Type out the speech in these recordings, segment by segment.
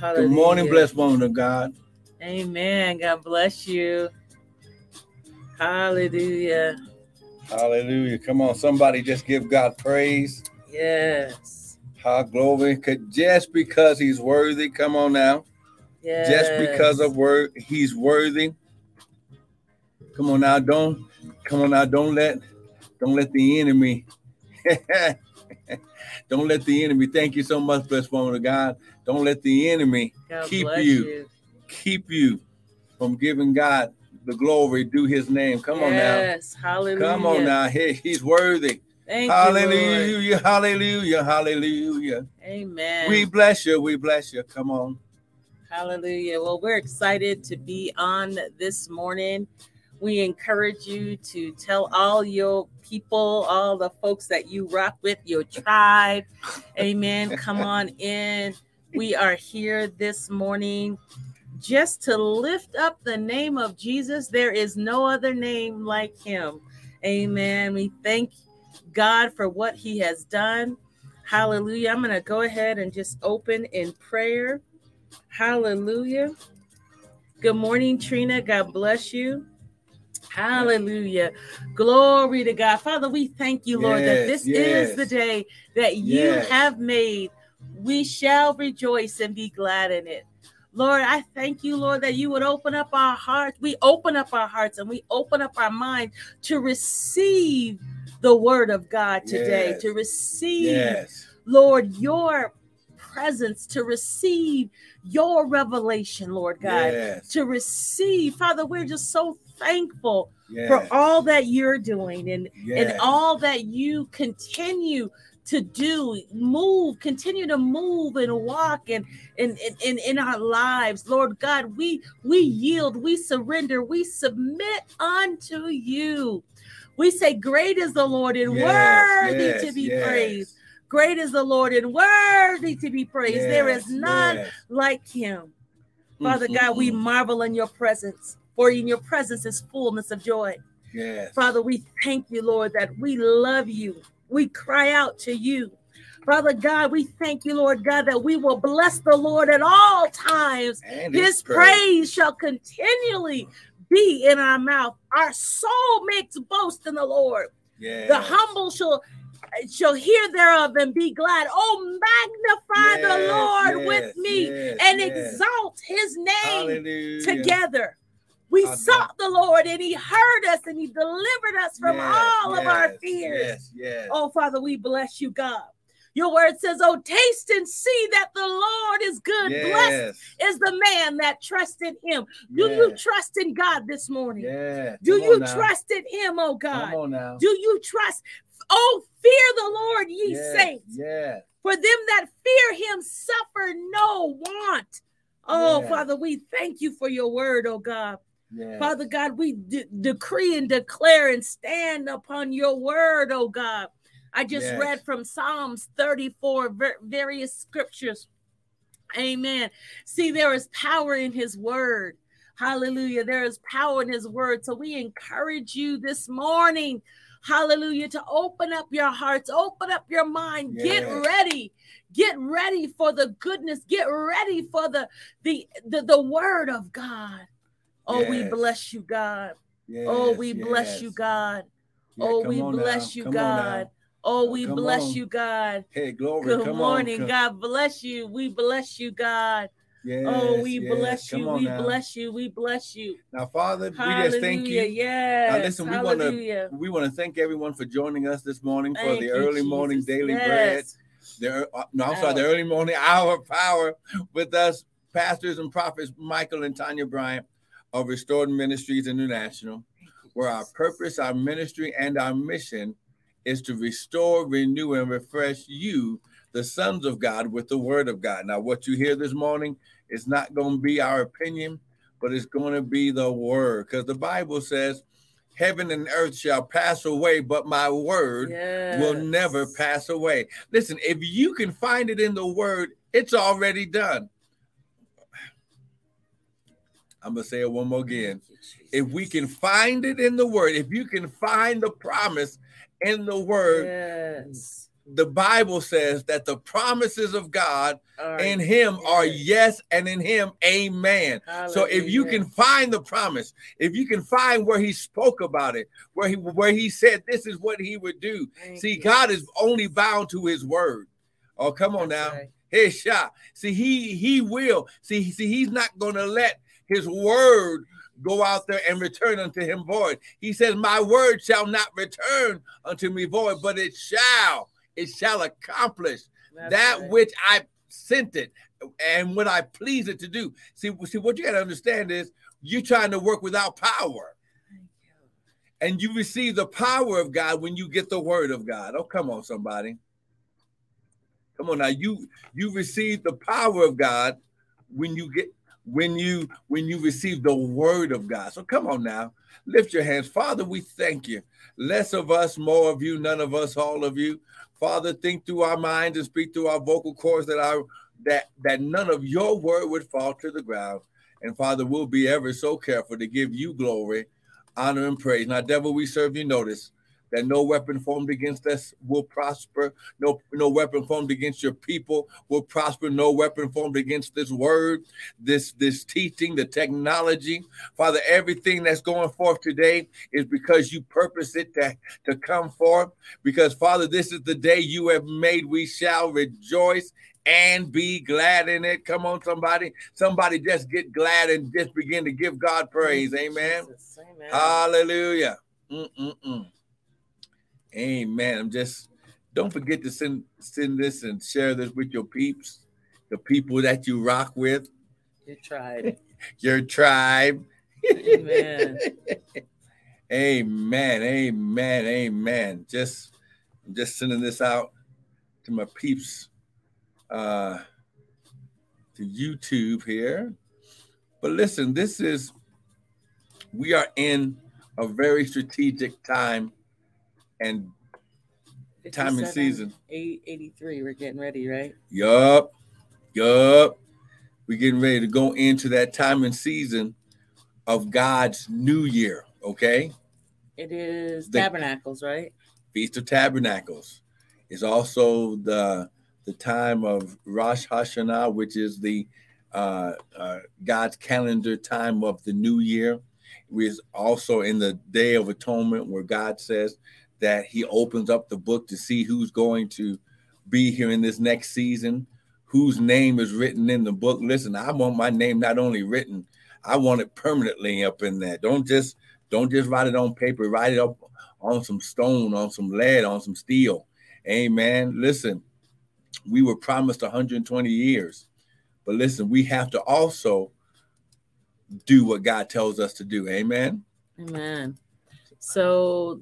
Good morning, blessed woman of God. Amen. God bless you. Hallelujah. Hallelujah. Come on, somebody just give God praise. Yes. How glory. Just because he's worthy. Come on now. Yes. Just because of word, he's worthy. Come on now, don't come on now, don't let don't let the enemy don't let the enemy thank you so much, blessed woman of God. Don't let the enemy God keep you, you. keep you from giving God the glory, due his name. Come on now. Yes. Hallelujah. Come on now. Hey, he's worthy. Thank you, hallelujah. Hallelujah. Hallelujah. Amen. We bless you. We bless you. Come on. Hallelujah. Well, we're excited to be on this morning. We encourage you to tell all your people, all the folks that you rock with, your tribe. Amen. Come on in. We are here this morning just to lift up the name of Jesus. There is no other name like him. Amen. We thank God for what he has done. Hallelujah. I'm going to go ahead and just open in prayer. Hallelujah. Good morning, Trina. God bless you. Hallelujah. Glory to God. Father, we thank you, Lord, that this yes. is the day that you Yes. have made. We shall rejoice and be glad in it. Lord, I thank you, Lord, that you would open up our hearts. We open up our hearts and we open up our minds to receive the word of God today, Yes. to receive Yes. Lord, your presence to receive your revelation, Lord God, Yes. to receive. Father, we're just so thankful Yes. for all that you're doing and, Yes. and all that you continue to do, move, continue to move and walk and in, in, in, in our lives. Lord God, we we yield, we surrender, we submit unto you. We say, Great is the Lord and Yes, worthy yes, to be yes. praised. Great is the Lord and worthy to be praised. there is none yes. like him. Father Mm, God, we marvel in your presence, for in your presence is fullness of joy. Yes. Father, we thank you, Lord, that we love you. We cry out to you. Father God, we thank you, Lord God, that we will bless the Lord at all times. And His praise shall continually be in our mouth. Our soul makes boast in the Lord. Yes. The humble shall shall hear thereof and be glad. Oh, magnify the Lord yes, with me yes, and yes. exalt his name Hallelujah. together. We sought the Lord and he heard us and he delivered us from Yes, all of our fears. Yes. Yes. Oh, Father, we bless you, God. Your word says, Oh, taste and see that the Lord is good. Blessed is the man that trusts in him. Do you trust in God this morning? Yes. Do Come you trust in him, oh God? Come on now. Do you trust? Oh, fear the Lord, ye yes. saints. Yes. For them that fear him suffer no want. Oh, Yes. Father, we thank you for your word, oh God. Yes. Father God, we de- decree and declare and stand upon your word, oh God. I just Yes. read from Psalms 34, ver- various scriptures. Amen. See, there is power in his word. Hallelujah. There is power in his word. So we encourage you this morning, hallelujah, to open up your hearts, open up your mind, get ready. Get ready for the goodness. Get ready for the the the, the word of God. Oh, we bless you, God. Yes. Oh, we bless you, God. Yeah, oh, we now. bless you, Come. God. Oh, Oh, we come bless on. you, God. Hey, glory. Good come morning. on. God bless you. We bless you, God. Yes, oh, we yes. bless you. We now. bless you. We bless you. Now, Father, we just thank you. Yes. Now, listen, we want to we want to thank everyone for joining us this morning for the you, early morning Jesus. daily bread. Yes. The, uh, no, I'm sorry, the early morning hour of power with us, pastors and prophets Michael and Tanya Bryant of Restored Ministries International, where our purpose, our ministry, and our mission is to restore, renew, and refresh you, the sons of God, with the word of God. Now, what you hear this morning is not going to be our opinion, but it's going to be the word, because the Bible says, Heaven and earth shall pass away, but my word will never pass away. Listen, if you can find it in the word, it's already done. I'm going to say it one more again. If we can find it in the word, if you can find the promise in the word, Yes. the Bible says that the promises of God All in right. him are Yes. and in him amen. So if you can find the promise, if you can find where he spoke about it, where he where he said this is what he would do. Thank See, you. God is only bound to his word. Oh, come on That's now. right. His shot. See, he he will. See, see, he's not gonna let his word go out there and return unto him void. He says, My word shall not return unto me void, but it shall, it shall accomplish That's that right. which I sent it and what I please it to do. See, see, what you got to understand is you're trying to work without power, and you receive the power of God when you get the word of God. Oh, come on, somebody. Come on now. You you receive the power of God when you get when you when you receive the word of God. So come on now. Lift your hands. Father, we thank you. Less of us, more of you, none of us, all of you. Father, think through our minds and speak through our vocal cords that our that that none of your word would fall to the ground. And Father, we'll be ever so careful to give you glory, honor, and praise. Now, devil, we serve you notice that no weapon formed against us will prosper. No, no weapon formed against your people will prosper. No weapon formed against this word, this this teaching, the technology. Father, everything that's going forth today is because you purpose it to, to come forth. Because Father, this is the day you have made. We shall rejoice and be glad in it. Come on, somebody. Somebody just get glad and just begin to give God praise. Amen. Jesus. Amen. Hallelujah. Mm-mm-mm. Amen. I'm just don't forget to send send this and share this with your peeps, the people that you rock with, you tried. your tribe. Amen. Amen. Amen. Amen. Just I'm just sending this out to my peeps uh to YouTube here. But listen, this is we are in a very strategic time and time and season. 883. We're getting ready, right? Yup. Yup. We're getting ready to go into that time and season of God's new year. Okay. It is The- tabernacles, right? Feast of Tabernacles is also the the time of Rosh Hashanah, which is the uh, uh, God's calendar time of the new year. We're also in the Day of Atonement, where God says that He opens up the book to see who's going to be here in this next season, whose name is written in the book. Listen, I want my name not only written, I want it permanently up in there. Don't just don't just write it on paper, write it up on some stone, on some lead, on some steel. Amen. Listen, we were promised 120 years, but listen, we have to also do what God tells us to do. Amen. Amen. So,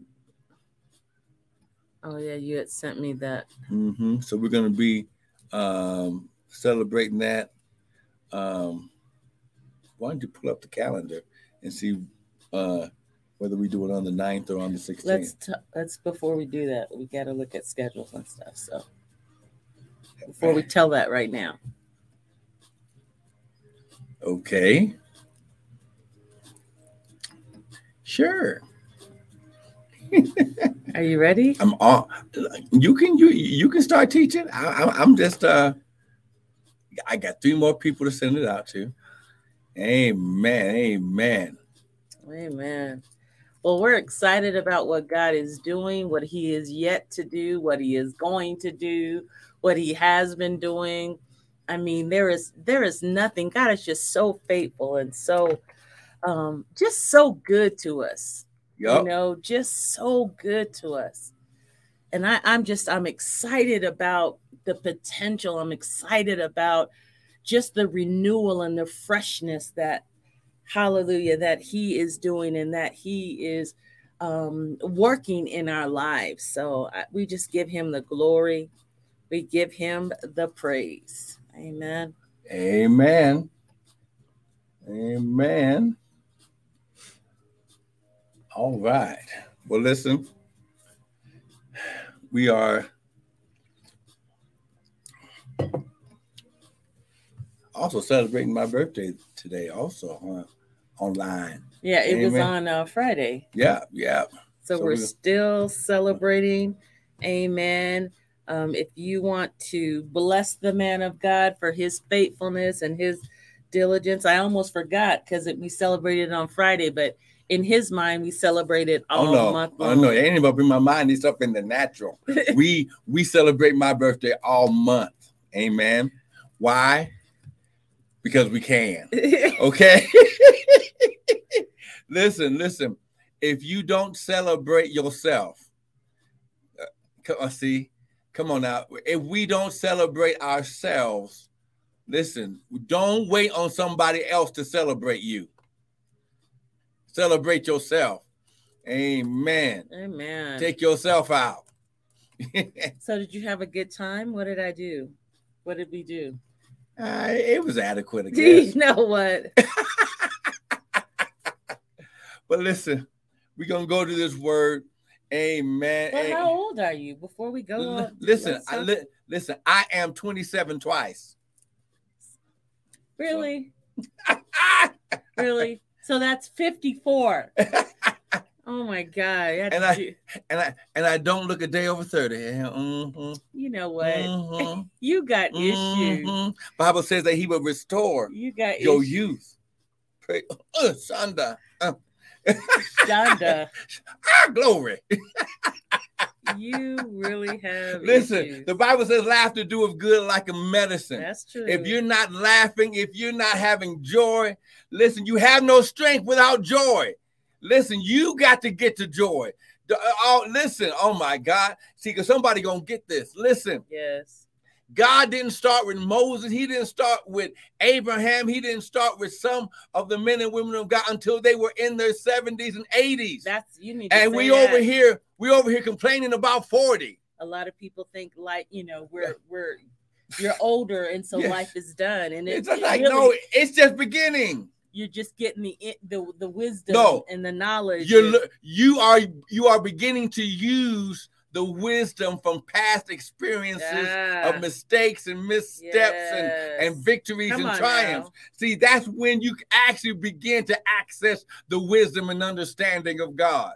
oh yeah, you had sent me that. hmm So we're going to be um, celebrating that. Um, why don't you pull up the calendar and see uh, whether we do it on the 9th or on the 16th? Let's t- let's before we do that, we got to look at schedules and stuff. So, before we tell that right now, Okay. Sure. Are you ready? I'm all. You can you you can start teaching. I, I, I'm just uh. I got three more people to send it out to. Amen. Amen. Amen. Well, we're excited about what God is doing, what He is yet to do, what He is going to do, what He has been doing. I mean, there is there is nothing. God is just so faithful and so um just so good to us. Yup. You know, just so good to us. And I, I'm just I'm excited about the potential. I'm excited about just the renewal and the freshness that hallelujah that he is doing and that he is um working in our lives so I, we just give him the glory we give him the praise amen Amen. Amen. All right. Well, listen. We are also celebrating my birthday today, also huh? online. yeah it was on uh, friday Yeah, yeah. so, So we're we- still celebrating amen Um, if you want to bless the man of God for his faithfulness and his diligence, I almost forgot because we celebrated on Friday, but in his mind, we celebrated all oh no, month oh long. no, it ain't up in my mind. It's up in the natural. we we celebrate my birthday all month. Amen. Why? Because we can. Okay. listen, listen. If you don't celebrate yourself, uh, see, come on now. If we don't celebrate ourselves, listen, don't wait on somebody else to celebrate you. Celebrate yourself. Amen. Amen. Take yourself out. so, did you have a good time? What did I do? What did we do? Uh, it was adequate, I Do you know what? But listen, we're gonna go to this word. Amen. Well, how old are you? Before we go, L- listen, I li- listen. I am 27 twice. really, really. So that's fifty-four. Oh my god! And I- you, and I and I don't look a day over 30. Yeah, mhm, you know what? mhm, You got issues. mhm. Bible says that he will restore You got your issues. youth. Pray, uh, Shonda. Uh, Shonda, ah, glory. You really have Listen, issues. the Bible says laughter doeth good like a medicine. That's true. If you're not laughing, if you're not having joy, listen, you have no strength without joy. Listen, you got to get to joy. The- Oh, listen, oh my God. See, because somebody gonna get this. Listen, yes, God didn't start with Moses, he didn't start with Abraham, he didn't start with some of the men and women of God until they were in their 70s and 80s. that's you need. And we that. over here, we over here complaining about 40. A lot of people think like you know we're we're you're older and so Yes. life is done and it, It's it like, really- no, it's just beginning. you're just getting the the the wisdom No. and the knowledge. you're and- you are you are beginning to use the wisdom from past experiences Yeah. of mistakes and missteps and and victories Come and triumphs. now. See, that's when you actually begin to access the wisdom and understanding of God.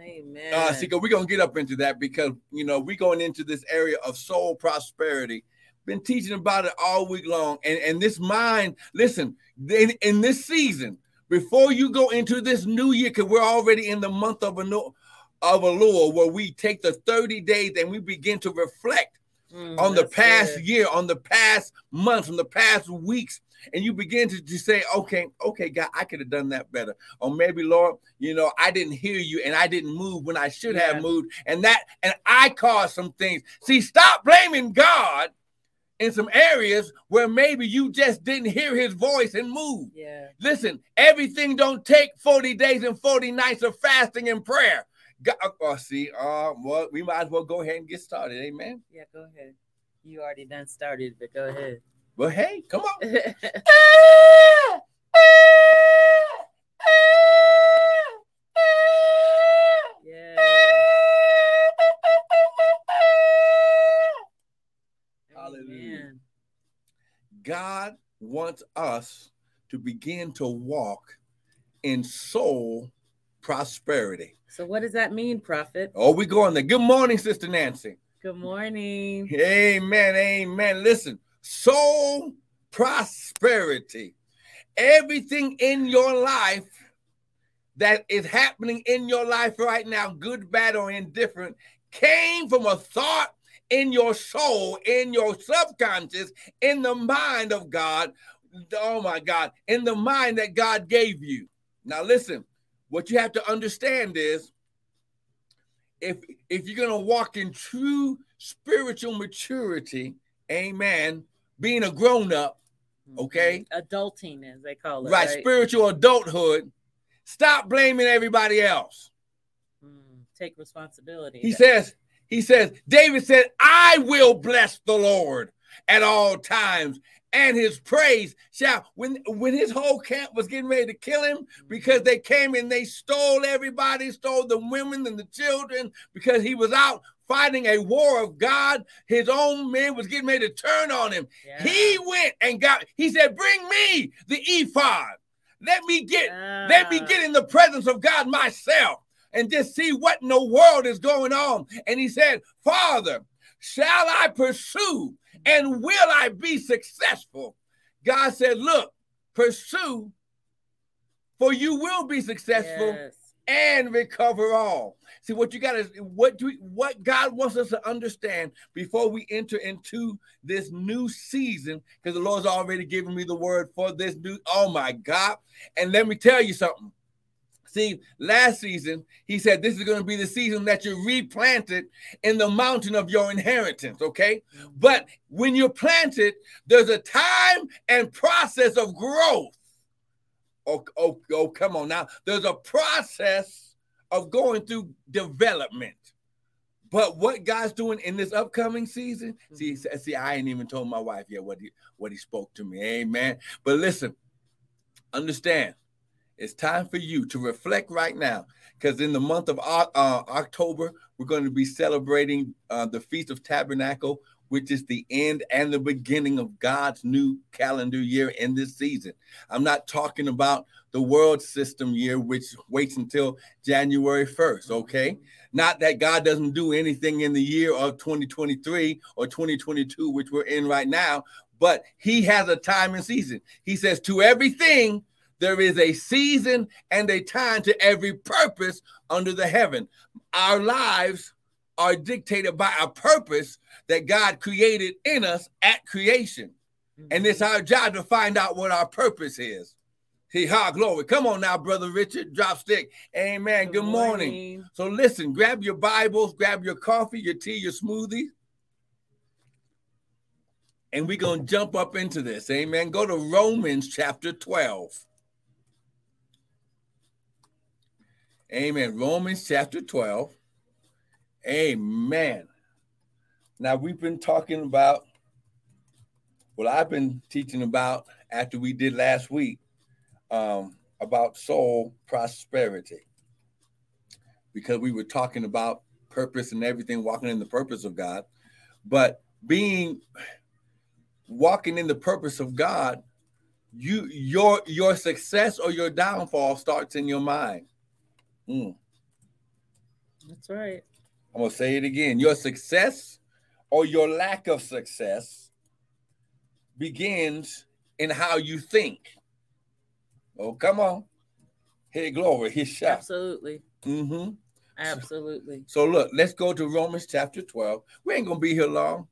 Amen. Uh, see, we're gonna get up into that because you know we're going into this area of soul prosperity. Been teaching about it all week long, and and this mind. Listen, in, in this season, before you go into this new year, because we're already in the month of a new of Elul, where we take the thirty days and we begin to reflect Mm, on the past good. year, on the past months, on the past weeks, and you begin to, to say, okay, okay, God, I could have done that better. Or maybe, Lord, you know, I didn't hear you and I didn't move when I should Yeah. have moved. And that, and I caused some things. See, stop blaming God in some areas where maybe you just didn't hear his voice and move. Yeah. Listen, everything don't take 40 days and 40 nights of fasting and prayer. God, oh, see, uh, well, we might as well go ahead and get started. Amen. Yeah. Go ahead. You already done started, but go ahead. Well, hey, come on. yeah. Hallelujah. God wants us to begin to walk in soul prosperity. So what does that mean, Prophet? Oh, we going there. Good morning, Sister Nancy. Good morning. Amen. Amen. Listen, soul prosperity. Everything in your life that is happening in your life right now, good, bad, or indifferent, came from a thought in your soul, in your subconscious, in the mind of God. Oh my God, in the mind that God gave you. Now, listen, what you have to understand is if if you're gonna walk in true spiritual maturity, amen, being a grown-up, Okay. Mhm. Adulting, as they call it. right, Right. spiritual adulthood, stop blaming everybody else. Mm, Take responsibility. He says, he says, David said, I will bless the Lord at all times, and his praise shall when when his whole camp was getting ready to kill him because they came and they stole everybody, stole the women and the children because he was out fighting a war of God. His own men was getting ready to turn on him. Yeah. He went and got, he said, Bring me the ephod. Let me get, let me Ah, get in the presence of God myself and just see what in the world is going on. And he said, Father, shall I pursue and will I be successful? God said, Look, pursue, for you will be successful Yes. and recover all. See what you got is what do we, what God wants us to understand before we enter into this new season because the Lord's already given me the word for this new. Oh my God! And let me tell you something. See, last season he said this is going to be the season that you're replanted in the mountain of your inheritance. Okay, but when you're planted, there's a time and process of growth. Oh, oh, oh, come on now. There's a process of going through development. But what God's doing in this upcoming season, see, Mhm. see, I ain't even told my wife yet what he what he spoke to me. Amen. But listen, understand, it's time for you to reflect right now, because in the month of uh, October, we're going to be celebrating uh, the Feast of Tabernacle, which is the end and the beginning of God's new calendar year in this season. I'm not talking about the world system year, which waits until January 1st, okay? Not that God doesn't do anything in the year of 2023 or 2022, which we're in right now, but He has a time and season. He says, To everything, there is a season and a time to every purpose under the heaven. Our lives are dictated by a purpose that God created in us at creation. And it's mm-hmm. our job to find out what our purpose is. He ha glory. Come on now, brother Richard. Drop stick. Amen. Good, morning. So listen, grab your Bibles, grab your coffee, your tea, your smoothie. And we're going to jump up into this. Amen. Go to Romans chapter 12. Amen. Romans chapter 12. Amen. Now we've been talking about well, I've been teaching about after we did last week um, about soul prosperity because we were talking about purpose and everything, walking in the purpose of God. But being walking in the purpose of God, you your your success or your downfall starts in your mind. Mm. That's right. I'm gonna say it again. Your success or your lack of success begins in how you think. Oh, come on. Hey, glory, his shot. Absolutely. Mm-hmm. Absolutely. So look, let's go to Romans chapter 12. We ain't gonna be here long.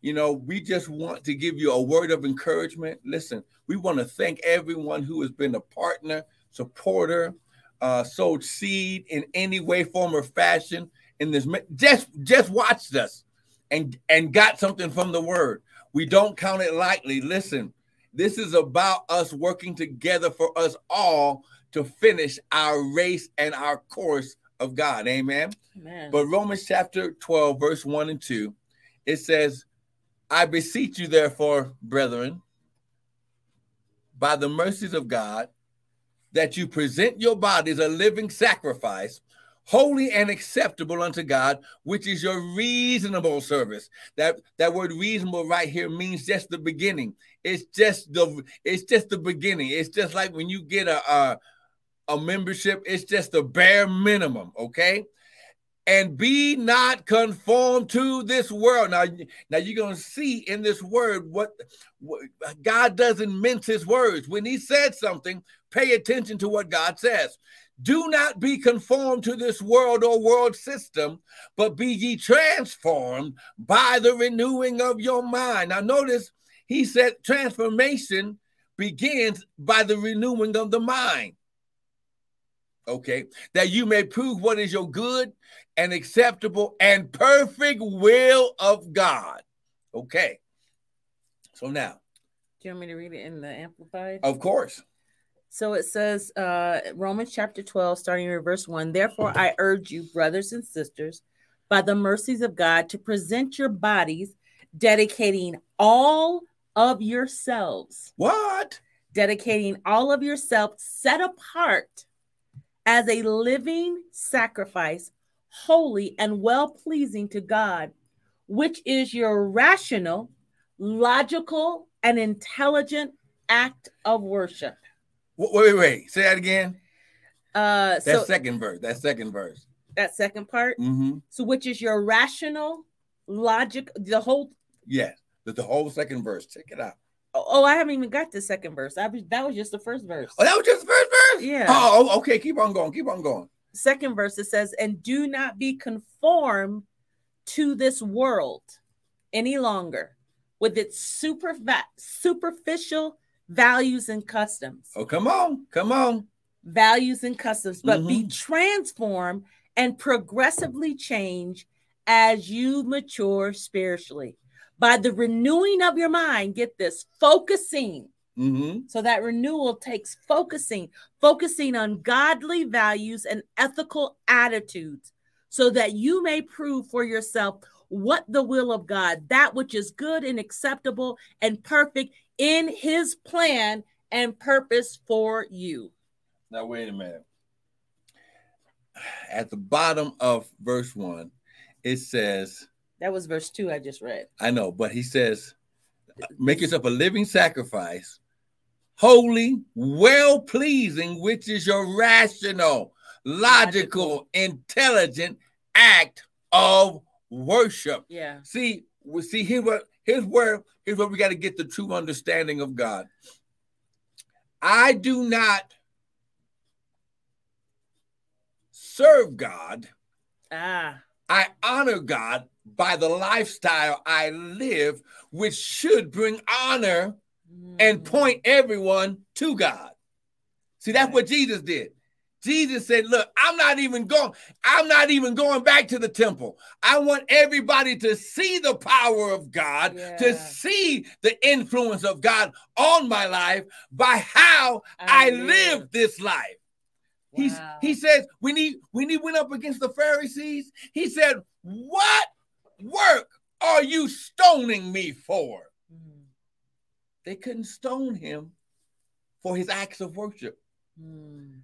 You know, we just want to give you a word of encouragement. Listen, we want to thank everyone who has been a partner, supporter, uh, sowed seed in any way, form, or fashion in this. Just just watched us and and got something from the word. We don't count it lightly. Listen, this is about us working together for us all to finish our race and our course of God. Amen. Man. But Romans chapter 12, verse 1 and 2, it says, I beseech you, therefore, brethren, by the mercies of God, that you present your bodies a living sacrifice, holy and acceptable unto God, which is your reasonable service. That that word reasonable right here means just the beginning. It's just the it's just the beginning. It's just like when you get a a, a membership, it's just the bare minimum, okay? and be not conformed to this world. Now, now you're gonna see in this word what, what God doesn't mince his words. When he said something, pay attention to what God says. Do not be conformed to this world or world system, but be ye transformed by the renewing of your mind. Now, notice he said transformation begins by the renewing of the mind. Okay, that you may prove what is your good and acceptable and perfect will of God. Okay, so now, Do you want me to read it in the Amplified? of course, So it says, uh, Romans chapter 12, starting in verse 1 Therefore, I urge you, brothers and sisters, by the mercies of God, to present your bodies, dedicating all of yourselves, what? dedicating all of yourself set apart as a living sacrifice, holy and well pleasing to God, which is your rational, logical, and intelligent act of worship. Wait, wait, wait. Say that again. Uh, That so second verse. That second verse. that second part. Mm-hmm. So, which is your rational, logic, the whole. Yes, the, the whole second verse. Check it out. Oh, I haven't even got the second verse. I was, that was just the first verse. Oh, that was just the first verse. Yeah. Oh, okay. Keep on going. Keep on going. Second verse it says, "And do not be conformed to this world any longer, with its super superficial values and customs." Oh, come on, come on. Values and customs, but Mm-hmm. be transformed and progressively change as you mature spiritually by the renewing of your mind. Get this, focusing. hmm So that renewal takes focusing, focusing on godly values and ethical attitudes, so that you may prove for yourself what the will of God, that which is good and acceptable and perfect in his plan and purpose for you. Now wait a minute. At the bottom of verse one, it says, That was verse two I just read. I know, but he says, make yourself a living sacrifice, holy, well pleasing, which is your rational, logical, intelligent act of worship. Yeah. See, we see here what here's where here's where we got to get the true understanding of God. I do not serve God. Ah, I honor God by the lifestyle I live, which should bring honor and Mm. point everyone to God. See, that's what Jesus did. Jesus said, Look, I'm not even going, I'm not even going back to the temple. I want everybody to see the power of God, to see the influence of God on my life by how I, I live. live. this life. He's he says when he when he went up against the Pharisees, he said, What work are you stoning me for? Mm, They couldn't stone him for his acts of worship. mm.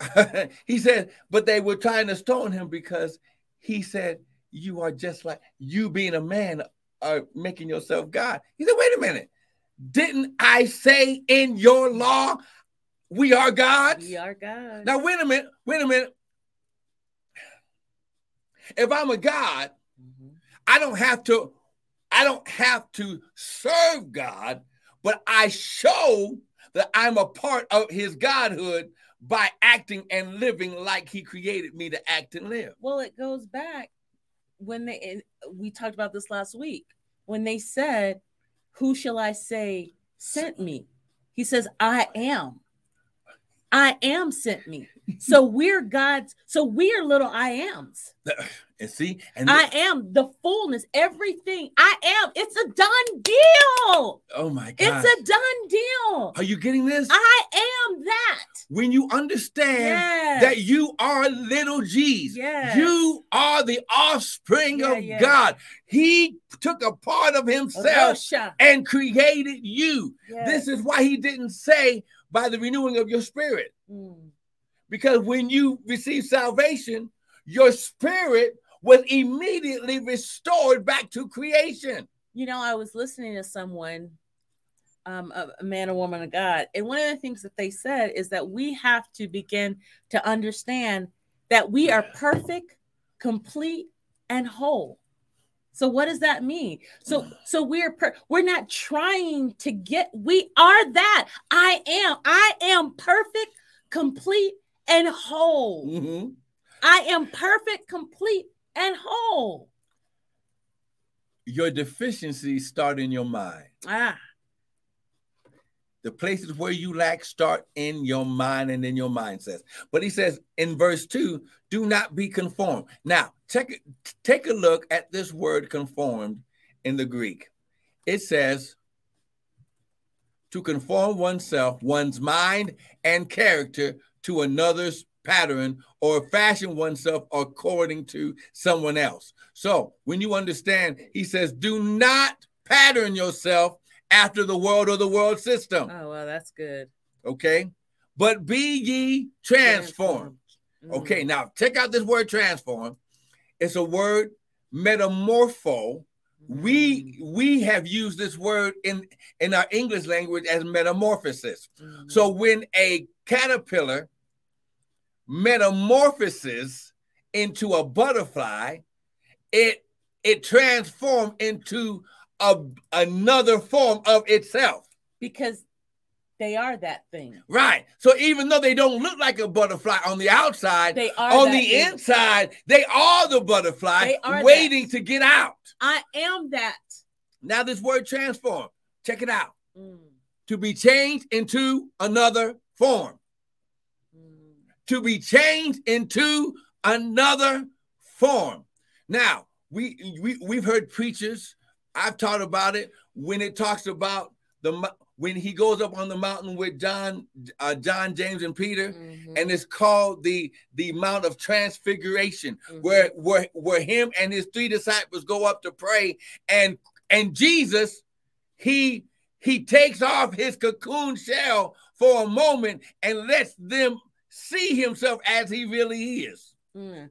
he said, but they were trying to stone him because he said, You are just like you being a man are making yourself God. He said, Wait a minute. Didn't I say in your law we are gods? We are God. Now, wait a minute, wait a minute. If I'm a God, Mhm. I don't have to, I don't have to serve God, but I show that I'm a part of his godhood by acting and living like he created me to act and live. Well, it goes back when they we talked about this last week when they said, "Who shall I say sent me?" He says, "I am. I am sent me." So we're God's. So we are little I ams. And see, and I am the fullness. Everything I am. It's a done deal. oh my God. It's a done deal. Are you getting this? I am that. when you understand Yes. that you are little G's. Yes. You are the offspring Yeah, of yeah. God. He took a part of himself and created you. Yes. This is why he didn't say by the renewing of your spirit. Mm. Because when you receive salvation, your spirit was immediately restored back to creation. You know, I was listening to someone, um, a, a man or woman of God, and one of the things that they said is that we have to begin to understand that we are perfect, complete, and whole. So what does that mean? So so we're per- we're not trying to get we are that. I am I am perfect, complete, and whole. Mhm. I am perfect, complete, and whole. Your deficiencies start in your mind. Ah, The places where you lack start in your mind and in your mindsets. But he says in verse 2, do not be conformed. Now, it, take a look at this word conformed in the Greek. It says to conform oneself, one's mind and character to another's pattern or fashion oneself according to someone else. So, when you understand, he says, do not pattern yourself after the world or the world system. oh well, that's good. Okay. But be ye transformed. Mm. Okay. Now, check out this word transform. It's a word metamorpho. We Mm. we have used this word in in our English language as metamorphosis. Mhm. So when a caterpillar metamorphoses into a butterfly, it it transformed into a, another form of itself. Because they are that thing. Right. So even though they don't look like a butterfly on the outside, They are on that the thing. inside, they are the butterfly are waiting to get out. I am that. Now, this word transform, check it out. Mm, To be changed into another form. To be changed into another form. Now, we, we we've heard preachers, I've taught about it when it talks about the when he goes up on the mountain with John, uh, John, James, and Peter, Mhm, and it's called the the Mount of Transfiguration, mhm. where where where him and his three disciples go up to pray, and and Jesus, he he takes off his cocoon shell for a moment and lets them see himself as he really is. Mm.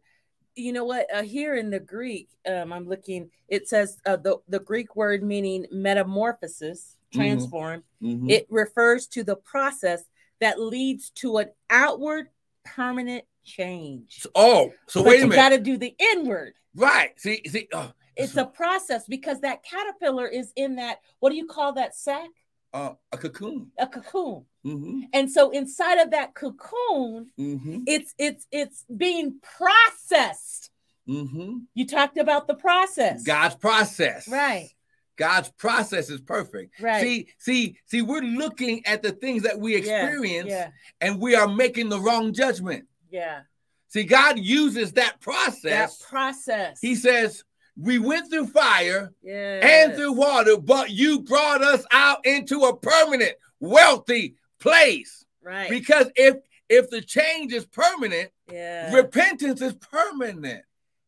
You know what? Uh, here in the Greek, um, I'm looking. It says uh, the the Greek word meaning metamorphosis, transform. Mhm. It refers to the process that leads to an outward permanent change. oh, so but wait a minute. you got to do the inward. right? See, see, oh, It's a process because that caterpillar is in that. What do you call that sack? Uh, a cocoon. A cocoon. hmm And so inside of that cocoon, hmm it's it's it's being processed. hmm You talked about the process, God's process, right? God's process is perfect. Right. See, see, see, we're looking at the things that we experience Yeah, and we are making the wrong judgment. yeah. See, God uses that process. That process. he says, We went through fire yeah, and through water, but you brought us out into a permanent, wealthy place. right. Because if if the change is permanent, yeah, repentance is permanent.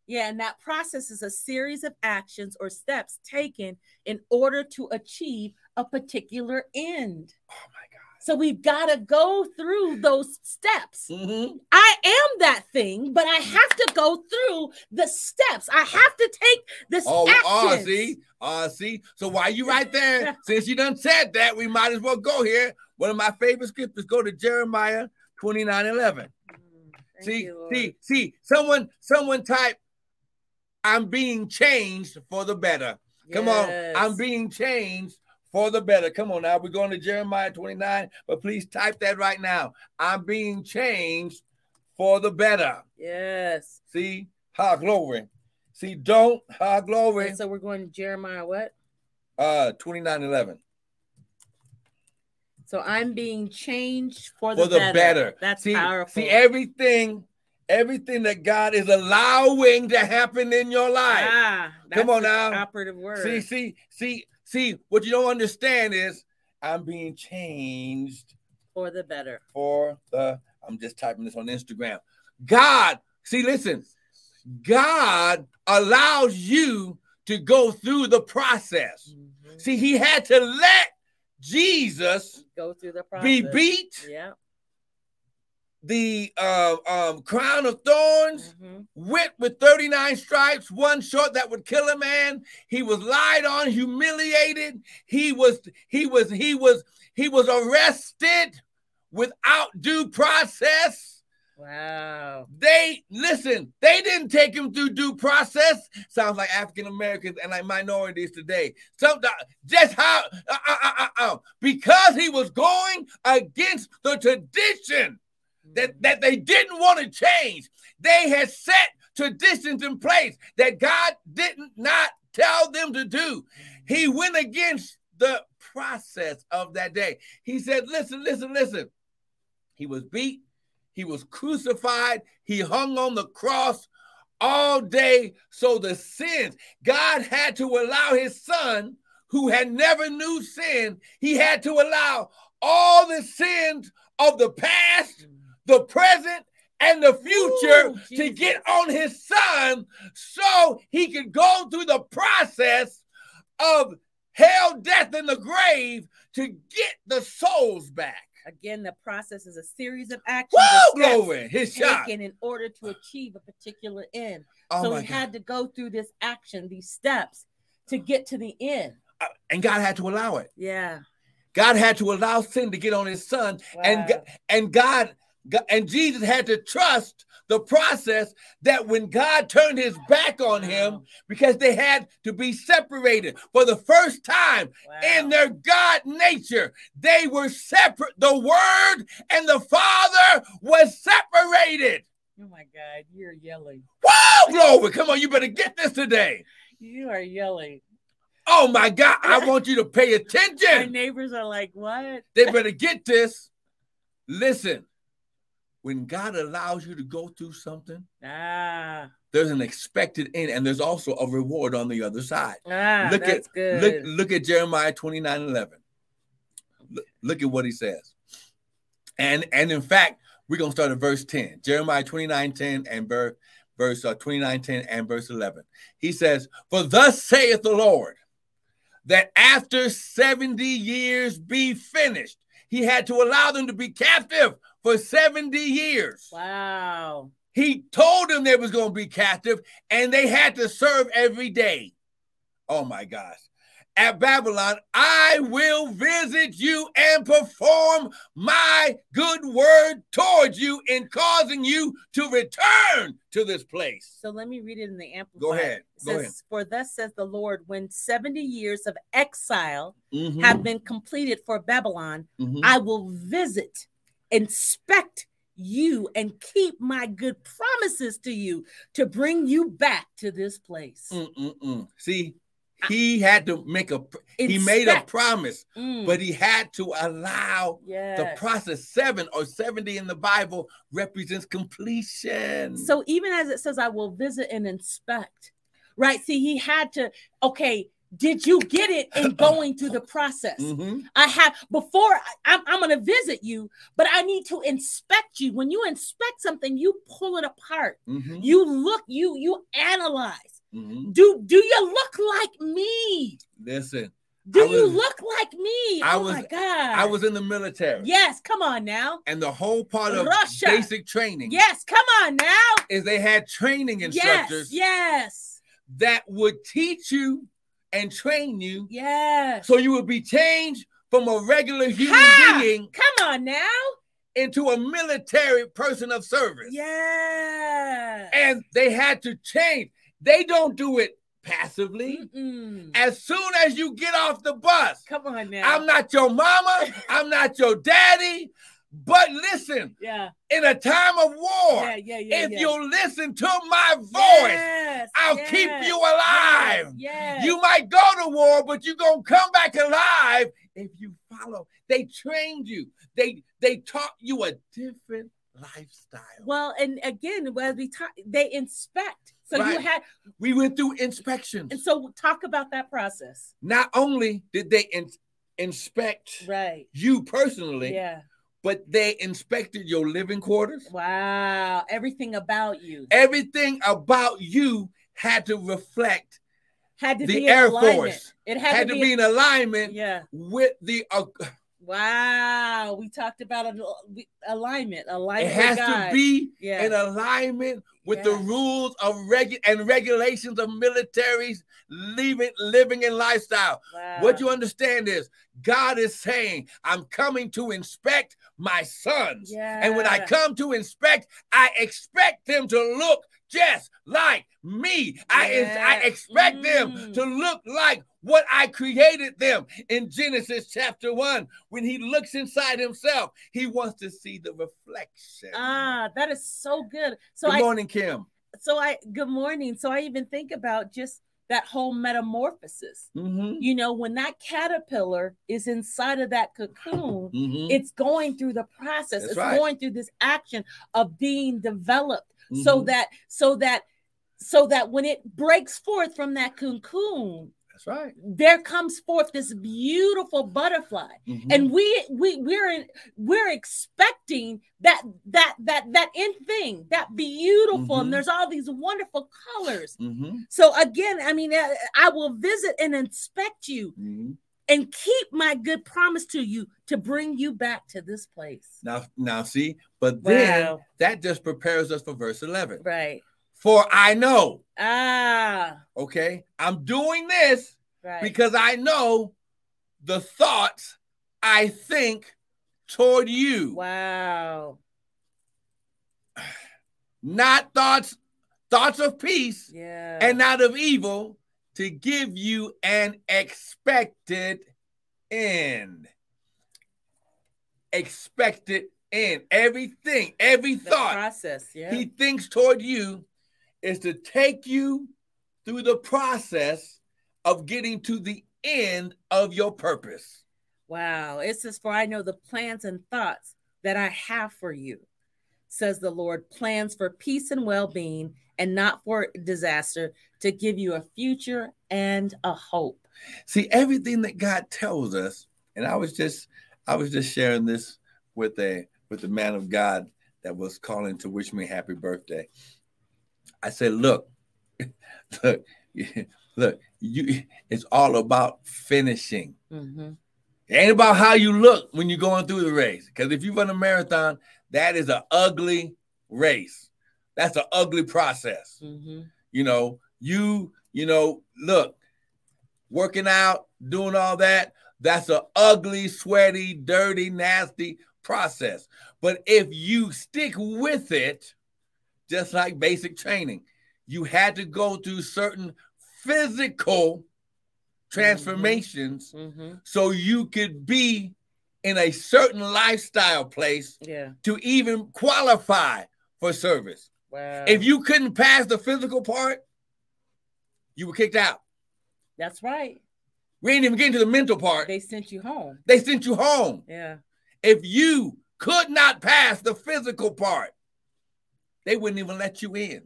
yeah. And that process is a series of actions or steps taken in order to achieve a particular end. Oh. So we've got to go through those steps. Mhm. I am that thing, but I have to go through the steps. I have to take this Oh, oh, see, uh, see. So while you right there, since you done said that, we might as well go here. One of my favorite scriptures, go to Jeremiah 29 11. Mm, See, see, see, someone, someone type, I'm being changed for the better. Come on, I'm being changed for the better. Come on now, we're going to Jeremiah 29, but please type that right now. I'm being changed for the better. yes. See, ha glory. See, don't ha glory. And so we're going to Jeremiah what? Uh 29 11. So I'm being changed for the, For the better. better. That's See, powerful. see everything, everything that God is allowing to happen in your life. ah, Come on now. Operative word. See, see, see, see, what you don't understand is I'm being changed for the better. for the I'm just typing this on Instagram. God, see, listen, God allows you to go through the process. Mhm. See, he had to let Jesus Go through the process. be beat, Yeah. The uh, um, crown of thorns, Mhm. whipped with 39 stripes, one short that would kill a man. He was lied on, humiliated. He was, he was, he was, he was arrested without due process. Wow. They listen, they didn't take him through due process. Sounds like African Americans and like minorities today. Some just how uh, uh, uh, uh, uh, because he was going against the tradition that, that they didn't want to change. They had set traditions in place that God did not tell them to do. He went against the process of that day. He said, Listen, listen, listen. He was beat, he was crucified, he hung on the cross all day. So the sins, God had to allow his son, who had never knew sin, he had to allow all the sins of the past the present and the future Ooh, to get on his son so he could go through the process of hell, death, and the grave to get the souls back. Again, the process is a series of actions Woo, glory. His shot. taken in order to achieve a particular end. Oh so he God. had to go through this action, these steps to get to the end. Uh, and God had to allow it. Yeah. God had to allow sin to get on his son. And, Wow. Go- and God God- and Jesus had to trust the process that when God turned his back on him, Wow. because they had to be separated for the first time in their God nature. They were separate. The Word and the Father was separated. Oh my God, you're yelling. Whoa, glory. Come on, you better get this today. You are yelling. Oh my God, I want you to pay attention. My neighbors are like, what? They better get this. Listen, when God allows you to go through something, Ah, there's an expected end and there's also a reward on the other side. ah, Look at good. look look at Jeremiah 29 11. Look, look at what he says. And and in fact, we're gonna start at verse 10. Jeremiah 29 10 and verse verse uh, 29 10 and verse 11. He says, For thus saith the Lord, that after 70 years be finished, he had to allow them to be captive for 70 years. wow. He told them they was going to be captive and they had to serve every day. Oh my gosh. At Babylon, I will visit you and perform my good word towards you in causing you to return to this place. So let me read it in the Amplified. Go ahead. Go says, ahead. For thus says the Lord, when 70 years of exile Mhm, have been completed for Babylon, mhm. I will visit, inspect you, and keep my good promises to you to bring you back to this place. Mm, mm, mm. See, he had to make a he made a promise, Mm, but he had to allow the process. Seven or 70 in the Bible represents completion. So even as it says, I will visit and inspect, right? See, he had to, okay, did you get it in going through the process? Mhm. I have before I, I'm, I'm going to visit you, but I need to inspect you. When you inspect something, you pull it apart. Mhm. You look, you you analyze. Mhm. Do do you look like me? Listen, Do I you look like me? I oh was- my god! I was in the military. Yes, come on now. And the whole part of Russia. basic training Yes, come on now. is they had training instructors Yes, yes, that would teach you and train you yes. so you will be changed from a regular human being Come on now. into a military person of service. Yeah. And they had to change. They don't do it passively. Mm-mm. As soon as you get off the bus, Come on now. I'm not your mama, I'm not your daddy. But listen, yeah, in a time of war, yeah, yeah, yeah. if yeah. you listen to my voice, Yes, I'll yes, keep you alive. Yes. You might go to war, but you're gonna come back alive if you follow. They trained you. They they taught you a different lifestyle. well, and again, as we talk, they inspect. So you had, We went through inspections. and so talk about that process. Not only did they in- inspect Right. you personally, Yeah. But they inspected your living quarters. Wow. Everything about you Everything about you had to reflect, had to the be Air alignment. Force It had, had, to be in alignment Yeah. with the. Uh, Wow. We talked about al- alignment. it Alignment. has to be Yeah. in alignment with the rules of regu- and regulations of militaries living living and lifestyle. Wow. What you understand is God is saying, I'm coming to inspect my sons. And when I come to inspect, I expect them to look just like me. I, I Yeah. expect them Mm. to look like what I created them in Genesis chapter one. When he looks inside himself, he wants to see the reflection. Ah, that is so good. So Good I morning, Kim. so I good morning. So I even think about just that whole metamorphosis. Mhm, You know, when that caterpillar is inside of that cocoon, mhm, it's going through the process. That's it's right. going through this action of being developed so mhm. that so that so that when it breaks forth from that cocoon, That's right. there comes forth this beautiful butterfly Mhm. and we we we're in, we're expecting that that that that end thing that beautiful Mhm. and there's all these wonderful colors Mhm, so again i mean uh, i will visit and inspect you mhm. and keep my good promise to you to bring you back to this place Now, now, see, but then Wow. that just prepares us for verse 11. right For I know, ah okay, I'm doing this right because I know the thoughts I think toward you. wow not thoughts, thoughts of peace Yeah. and not of evil, to give you an expected end. Expected end. Everything, every the thought process. Yeah. he thinks toward you is to take you through the process of getting to the end of your purpose. Wow. It says, For I know the plans and thoughts that I have for you, says the Lord, plans for peace and well being and not for disaster, to give you a future and a hope. See, everything that God tells us, and I was just I was just sharing this with a with the man of God that was calling to wish me happy birthday. I said, look, look, look, you it's all about finishing. Mhm. It ain't about how you look when you're going through the race. Because if you run a marathon, that is an ugly race. That's an ugly process. Mhm. You know, you, you know, look, working out, doing all that, that's an ugly, sweaty, dirty, nasty process. But if you stick with it, just like basic training, you had to go through certain physical transformations Mhm. so you could be in a certain lifestyle place Yeah. to even qualify for service. Wow. If you couldn't pass the physical part, you were kicked out. That's right. We ain't even getting to the mental part. They sent you home. They sent you home. Yeah. If you could not pass the physical part, they wouldn't even let you in.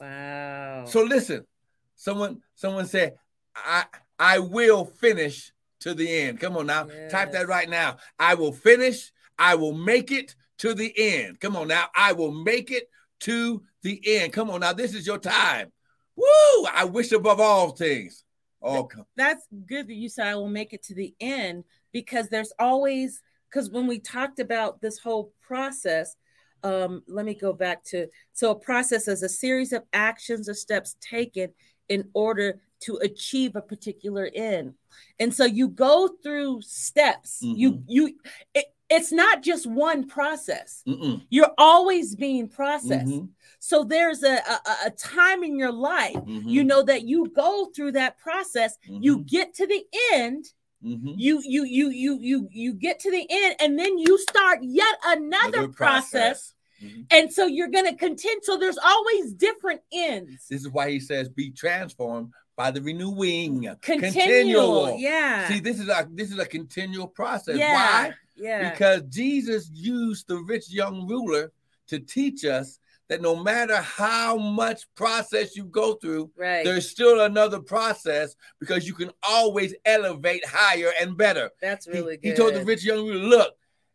Wow. So listen, someone someone said, I I will finish to the end. Come on now. Type that right now. I will finish. I will make it to the end. Come on now. I will make it to the end. Come on now. This is your time. Woo! I wish above all things. Oh, come. that's good that you said I will make it to the end because there's always because when we talked about this whole process, um, let me go back to so a process is a series of actions or steps taken in order to achieve a particular end. And so you go through steps. You you it, it's not just one process. Mm-mm. You're always being processed. Mhm. So there's a, a, a time in your life, Mhm. you know, that you go through that process you Mhm. get to the end Mhm. you you you you you you get to the end and then you start yet another Another process, Mhm. and so you're going to contend. so there's always different ends This is why he says, "Be transformed by the renewing." continual yeah See, this is a this is a continual process. yeah Why? yeah Because Jesus used the rich young ruler to teach us that no matter how much process you go through, right there's still another process because you can always elevate higher and better. that's really he, good He told the rich young ruler, look,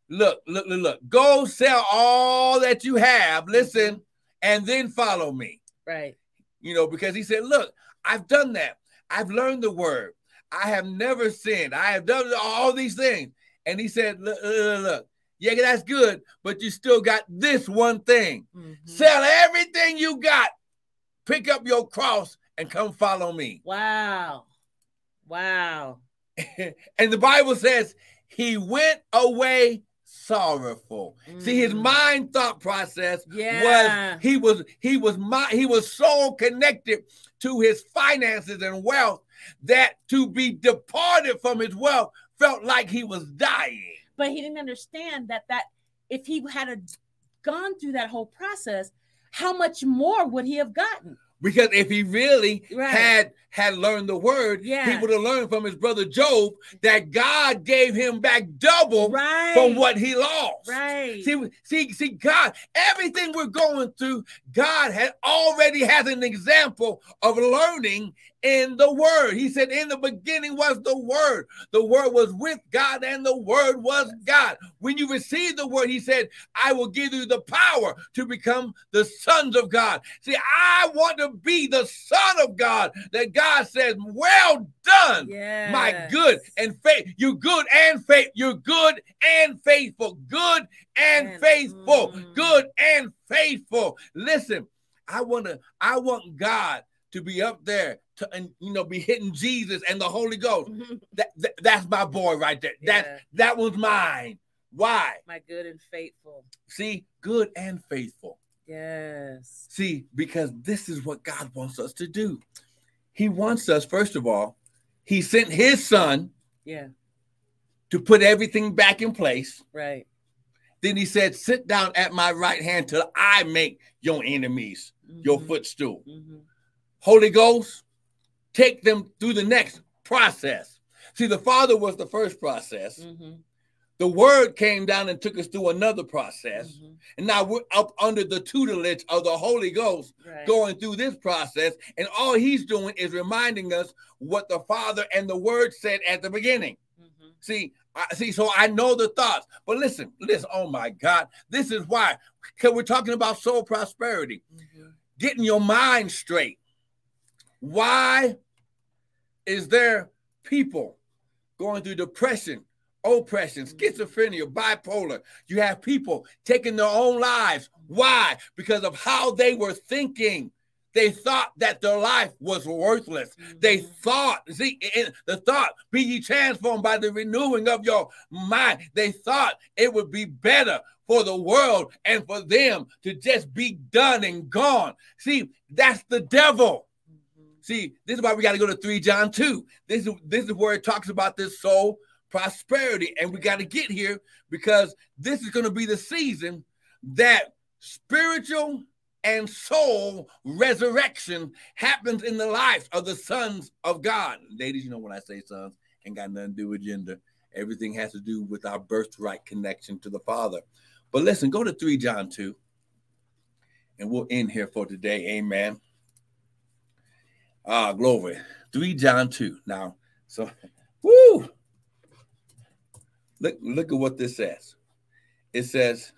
look, look, look, look, go sell all that you have, mm-hmm. listen, and then follow me. right You know, because he said, look, I've done that. I've learned the word. I have never sinned. I have done all these things. And he said, look, look, look, look. Yeah, that's good, but you still got this one thing. Mhm. Sell everything you got, pick up your cross, and come follow me. wow wow and the Bible says he went away sorrowful. See, his Mm. mind thought process yeah was he was he was my he was so connected to his finances and wealth that to be departed from his wealth felt like he was dying. But he didn't understand that that if he had a, gone through that whole process how much more would he have gotten Because if he really Right. had had learned the word, he would have learned from his brother Job that God gave him back double right from what he lost. right See, see, see, God, everything we're going through, God had already has an example of learning in the word. He said, In the beginning was the word. The word was with God, and the word was God. When you receive the word, he said, I will give you the power to become the sons of God. See, I want to be the son of God that God says, Well done yeah my good and faith. You're good and faith. You're good and faithful. Good and, And- faithful. mm. Good and faithful. Listen, I want to. I want God to be up there to, and you know, be hitting Jesus and the Holy Ghost. That, that- that's my boy right there. That Yeah. that was mine. Why? my good and faithful See, good and faithful. Yes. See, because this is what God wants us to do. He wants us, first of all, He sent His Son Yeah. to put everything back in place. Right. Then He said, Sit down at my right hand till I make your enemies your Mhm. footstool. Mhm. Holy Ghost, take them through the next process. See, the Father was the first process. Mhm. The Word came down and took us through another process. Mhm. And now we're up under the tutelage of the Holy Ghost Right. going through this process. And all He's doing is reminding us what the Father and the Word said at the beginning. Mhm. See, I see, so I know the thoughts. But listen, listen, oh my God, this is why. Because we're talking about soul prosperity, Mhm. getting your mind straight. Why is there people going through depression, oppression, schizophrenia, bipolar? You have people taking their own lives. Why? Because of how they were thinking. They thought that their life was worthless. They Mhm. thought, see, the thought, be ye transformed by the renewing of your mind. They thought it would be better for the world and for them to just be done and gone. See, that's the devil. Mhm. See, this is why we got to go to 3 John 2. This is this is where it talks about this soul prosperity. And we got to get here because this is going to be the season that spiritual and soul resurrection happens in the life of the sons of God. Ladies, you know when I say sons, ain't got nothing to do with gender. Everything has to do with our birthright connection to the Father. But listen, go to 3 John 2. And we'll end here for today. Amen. Ah, glory. 3 John 2. Now, so woo. Look, look at what this says. It says,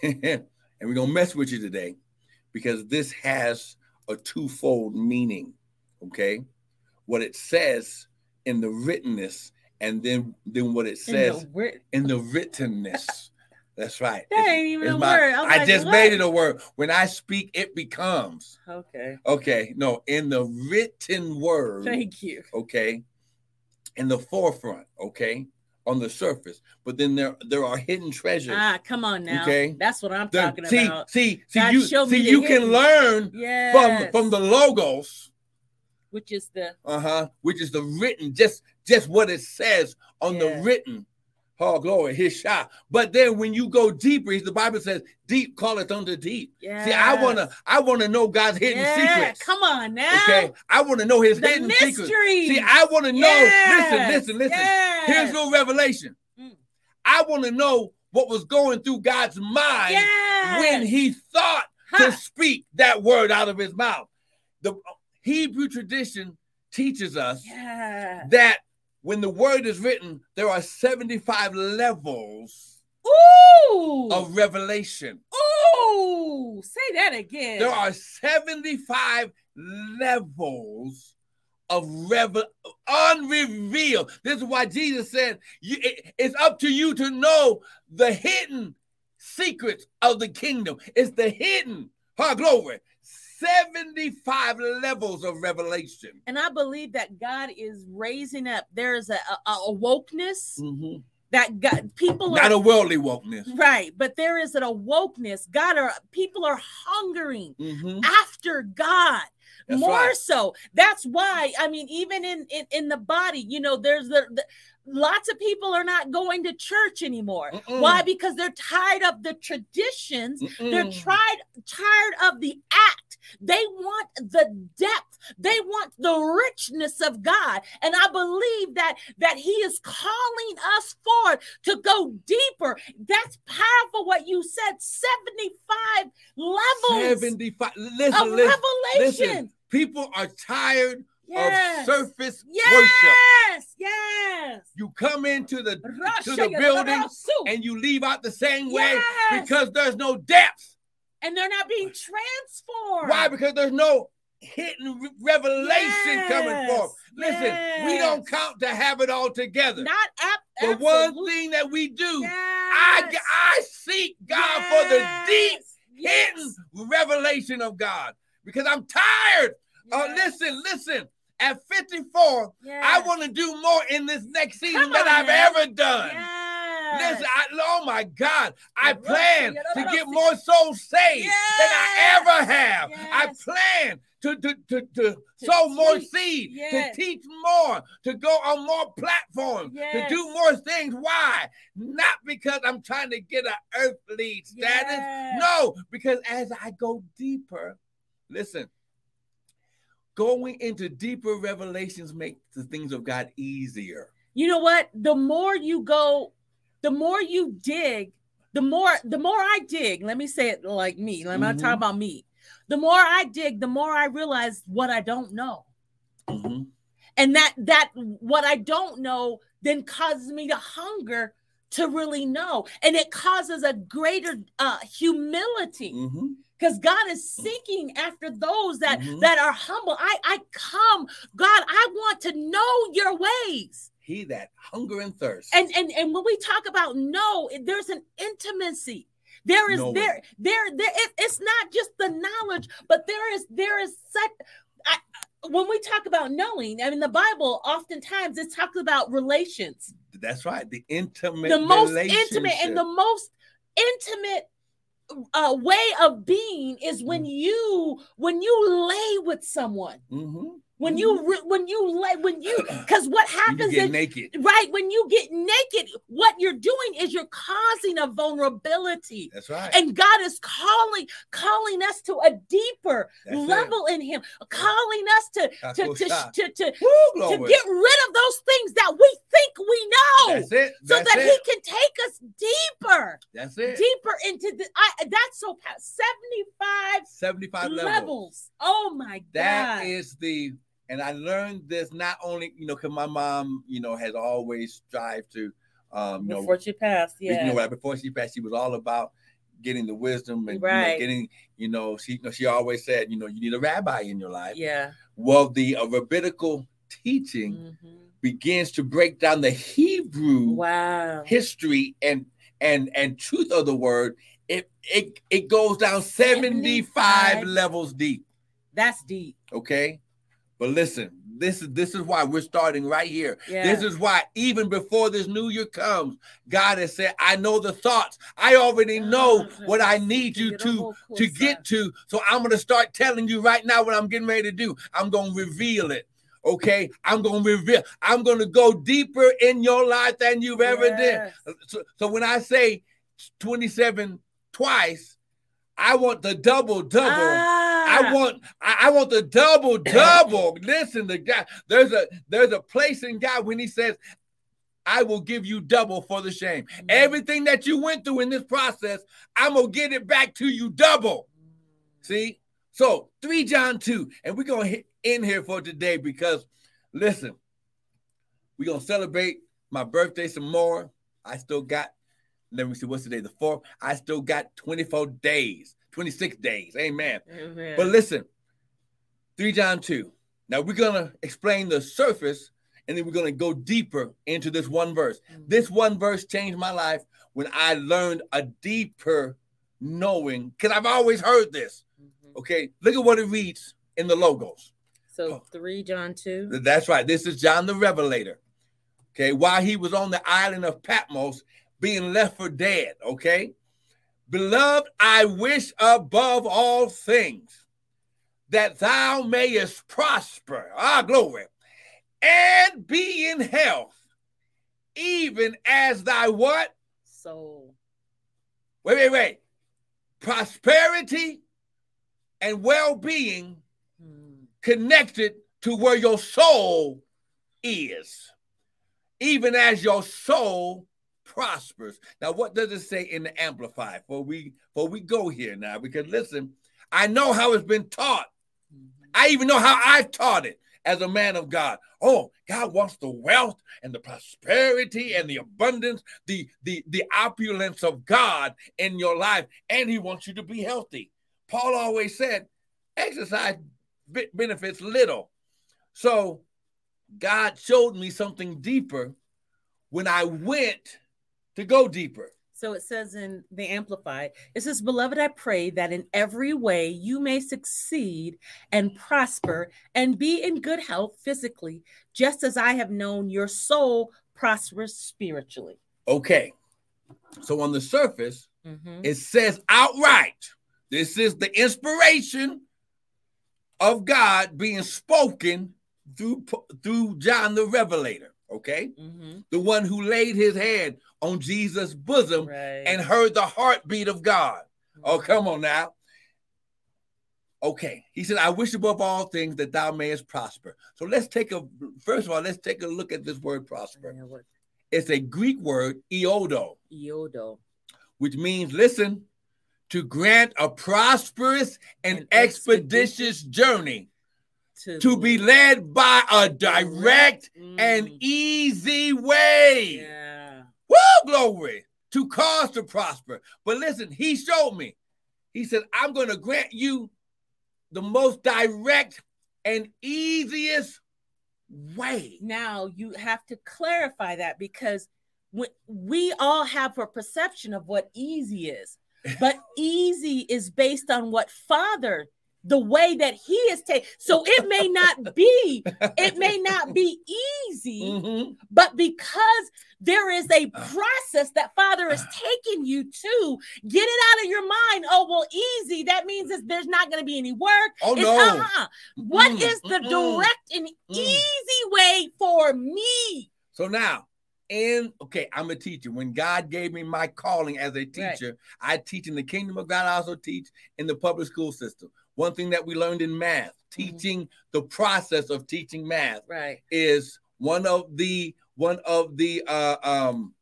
and we're gonna mess with you today because this has a twofold meaning. Okay, what it says in the writtenness, and then then what it In says the word- in the writtenness. That's right. That It's- ain't even a my- word. I'm I like, just what? made it a word. When I speak, it becomes. Okay. Okay, no, in the written word, Thank you. okay, in the forefront, okay, on the surface. But then there there are hidden treasures. Ah, come on now. Okay. That's what I'm There- talking see, about. see, see, God, you see, the you can learn Yeah. from from the logos, which is the uh-huh, which is the written, just just what it says on Yeah. the written. Oh, glory, his shot. But then when you go deeper, the Bible says, deep calleth unto deep. yeah. See, I wanna, I wanna know God's hidden yeah. secrets. Come on now. Okay, I want to know his The hidden mystery. secrets. See, I want to know. Yes. Listen, listen, listen. Yes. Here's no revelation. Mm. I want to know what was going through God's mind Yes. when He thought Ha. to speak that word out of His mouth. The Hebrew tradition teaches us that when the word is written, there are 75 levels Ooh. of revelation. Ooh. Say that again. There are 75 levels of revel unrevealed. This is why Jesus said, it's up to you to know the hidden secrets of the kingdom. It's the hidden, her glory. 75 levels of revelation. and I believe that God is raising up. There is a, a, a wokeness Mhm. that God people Not are a worldly wokeness. right, but there is an awokeness. God are people are hungering Mhm. after God. That's more right. so that's why i mean even in in, in the body you know there's the, the lots of people are not going to church anymore Mm-mm. why because they're tired of the traditions they're Mm-mm. tried tired of the act they want the depth they want the richness of god and i believe that that he is calling us forward to go deeper that's powerful what you said 75 levels 75. of Listen, listen, revelation listen. People are tired yes of surface worship. yes yes You come into the to the building and you leave out the same way Yes. because there's no depth. And they're not being transformed Why? Because there's no hidden re- revelation coming forth. Yes, Listen, we don't count to have it all together. not ap- the one thing that we do, I, Yes. I seek God for the deep, Yes. hidden revelation of God because I'm tired. Uh, Yes. listen, listen. At 54, I want to do more in this next season Come than on I've ever done. Yes. Listen, I, oh my God, I Yes. plan to get more souls saved than I ever have. I plan to, to, to, to, sow more seed, Yes. to teach more, to go on more platforms, Yes. to do more things. Why? Not because I'm trying to get an earthly status. Yes. No, because as I go deeper, listen, going into deeper revelations makes the things of God easier. you know what the more you go the more you dig the more the more i dig let me say it like me i'm not Mhm. talking about me the more i dig the more i realize what i don't know Mhm. and that that what i don't know then causes me to hunger to really know and it causes a greater uh humility Mhm. because god is seeking after those that Mhm. that are humble i i come god i want to know your ways He that hunger and thirst. and and and when we talk about no there's an intimacy there is Knowing. there there there it, it's not just the knowledge but there is there is such I, when we talk about knowing i mean the bible oftentimes it talks about relations That's right. The intimate. the most intimate and the most intimate uh, way of being is when Mm. you when you lay with someone Mhm. When you mm-hmm. re- when you lay when you because what happens is naked. right when you get naked what you're doing is you're causing a vulnerability That's right. and god is calling calling us to a deeper That's it. level in him calling us to to to, to, to, Woo, to get rid of those things that we think we know That's it. so that it. he can take us deeper That's it. deeper into the I, that's so pa- 75 75 levels. levels. oh my god That is the, and I learned this not only, you know, because my mom, you know, has always strived to, um, you know, before she passed you yeah know, right before she passed, she was all about getting the wisdom and you know, getting, you know, she, you know, she always said, you know, you need a rabbi in your life. yeah Well, the uh, rabbinical teaching Mhm. begins to break down the Hebrew wow history and and and truth of the word. It it it goes down 75 75. levels deep. that's deep Okay. But listen, this is this is why we're starting right here. yeah This is why even before this new year comes, God has said, I know the thoughts. I already know what I need you to to get to. So I'm going to start telling you right now what I'm getting ready to do. I'm going to reveal it. Okay, I'm going to reveal. I'm going to go deeper in your life than you've ever did. So, so when I say 27 twice, I want the double double. I want I, want the double double. Listen to God. There's a there's a place in God when He says, "I will give you double for the shame." Mm. Everything that you went through in this process, I'm gonna get it back to you double. See? So 3 John 2, and we're gonna hit in here for today because listen, we're gonna celebrate my birthday some more. I still got, let me see, what's today? The fourth. I still got 24 days, 26 days. Amen. Amen. But listen, 3 John 2. Now we're gonna explain the surface and then we're gonna go deeper into this one verse. Mhm. This one verse changed my life when I learned a deeper knowing, because I've always heard this. Mhm. Okay, look at what it reads in the logos. so Oh. 3 John 2 That's right. This is John the Revelator. Okay, while he was on the island of Patmos, being left for dead. Okay, beloved, I wish above all things that thou mayest prosper. our glory, and be in health, even as thy what? soul Wait, wait, wait. Prosperity and well-being Hmm. connected to where your soul is, even as your soul prospers. Now, what does it say in the Amplified? For we for we go here now, because listen, I know how it's been taught. Mhm. I even know how I've taught it as a man of God. Oh, God wants the wealth and the prosperity and the abundance, the the the opulence of God in your life, and He wants you to be healthy. Paul always said, exercise be- benefits little. So God showed me something deeper when I went to go deeper. So it says in the Amplified, it says, Beloved, I pray that in every way you may succeed and prosper and be in good health physically, just as I have known your soul prosperous spiritually. Okay, So on the surface, Mhm. it says outright, this is the inspiration of God being spoken through through John the Revelator, okay? Mhm. The one who laid his hand on Jesus' bosom Right. and heard the heartbeat of God. Oh, come on now. Okay, he said, I wish above all things that thou mayest prosper. So let's take a first of all, let's take a look at this word prosper. It's a Greek word, iodo, Iodo. which means listen, to grant a prosperous and An expeditious journey, to be led by a direct and Mm. easy way. Yeah. Woo, glory. To cause to prosper. But listen, he showed me. He said, I'm going to grant you the most direct and easiest way. Now you have to clarify that because when we all have a perception of what easy is, but easy is based on what Father, the way that He is taking. So it may not be, it may not be easy, Mhm. but because there is a uh. process that Father is uh. taking you to, get it out of your mind. Oh well, easy. That means that there's not going to be any work. Oh, It's, no. uh-uh. What Mm-mm, is the direct and mm. easy way for me? So now, and okay, I'm a teacher. When God gave me my calling as a Right. teacher, I teach in the kingdom of God. I also teach in the public school system. One thing that we learned in math, Mm-hmm. teaching the process of teaching math, Right. is one of the one of the uh, um,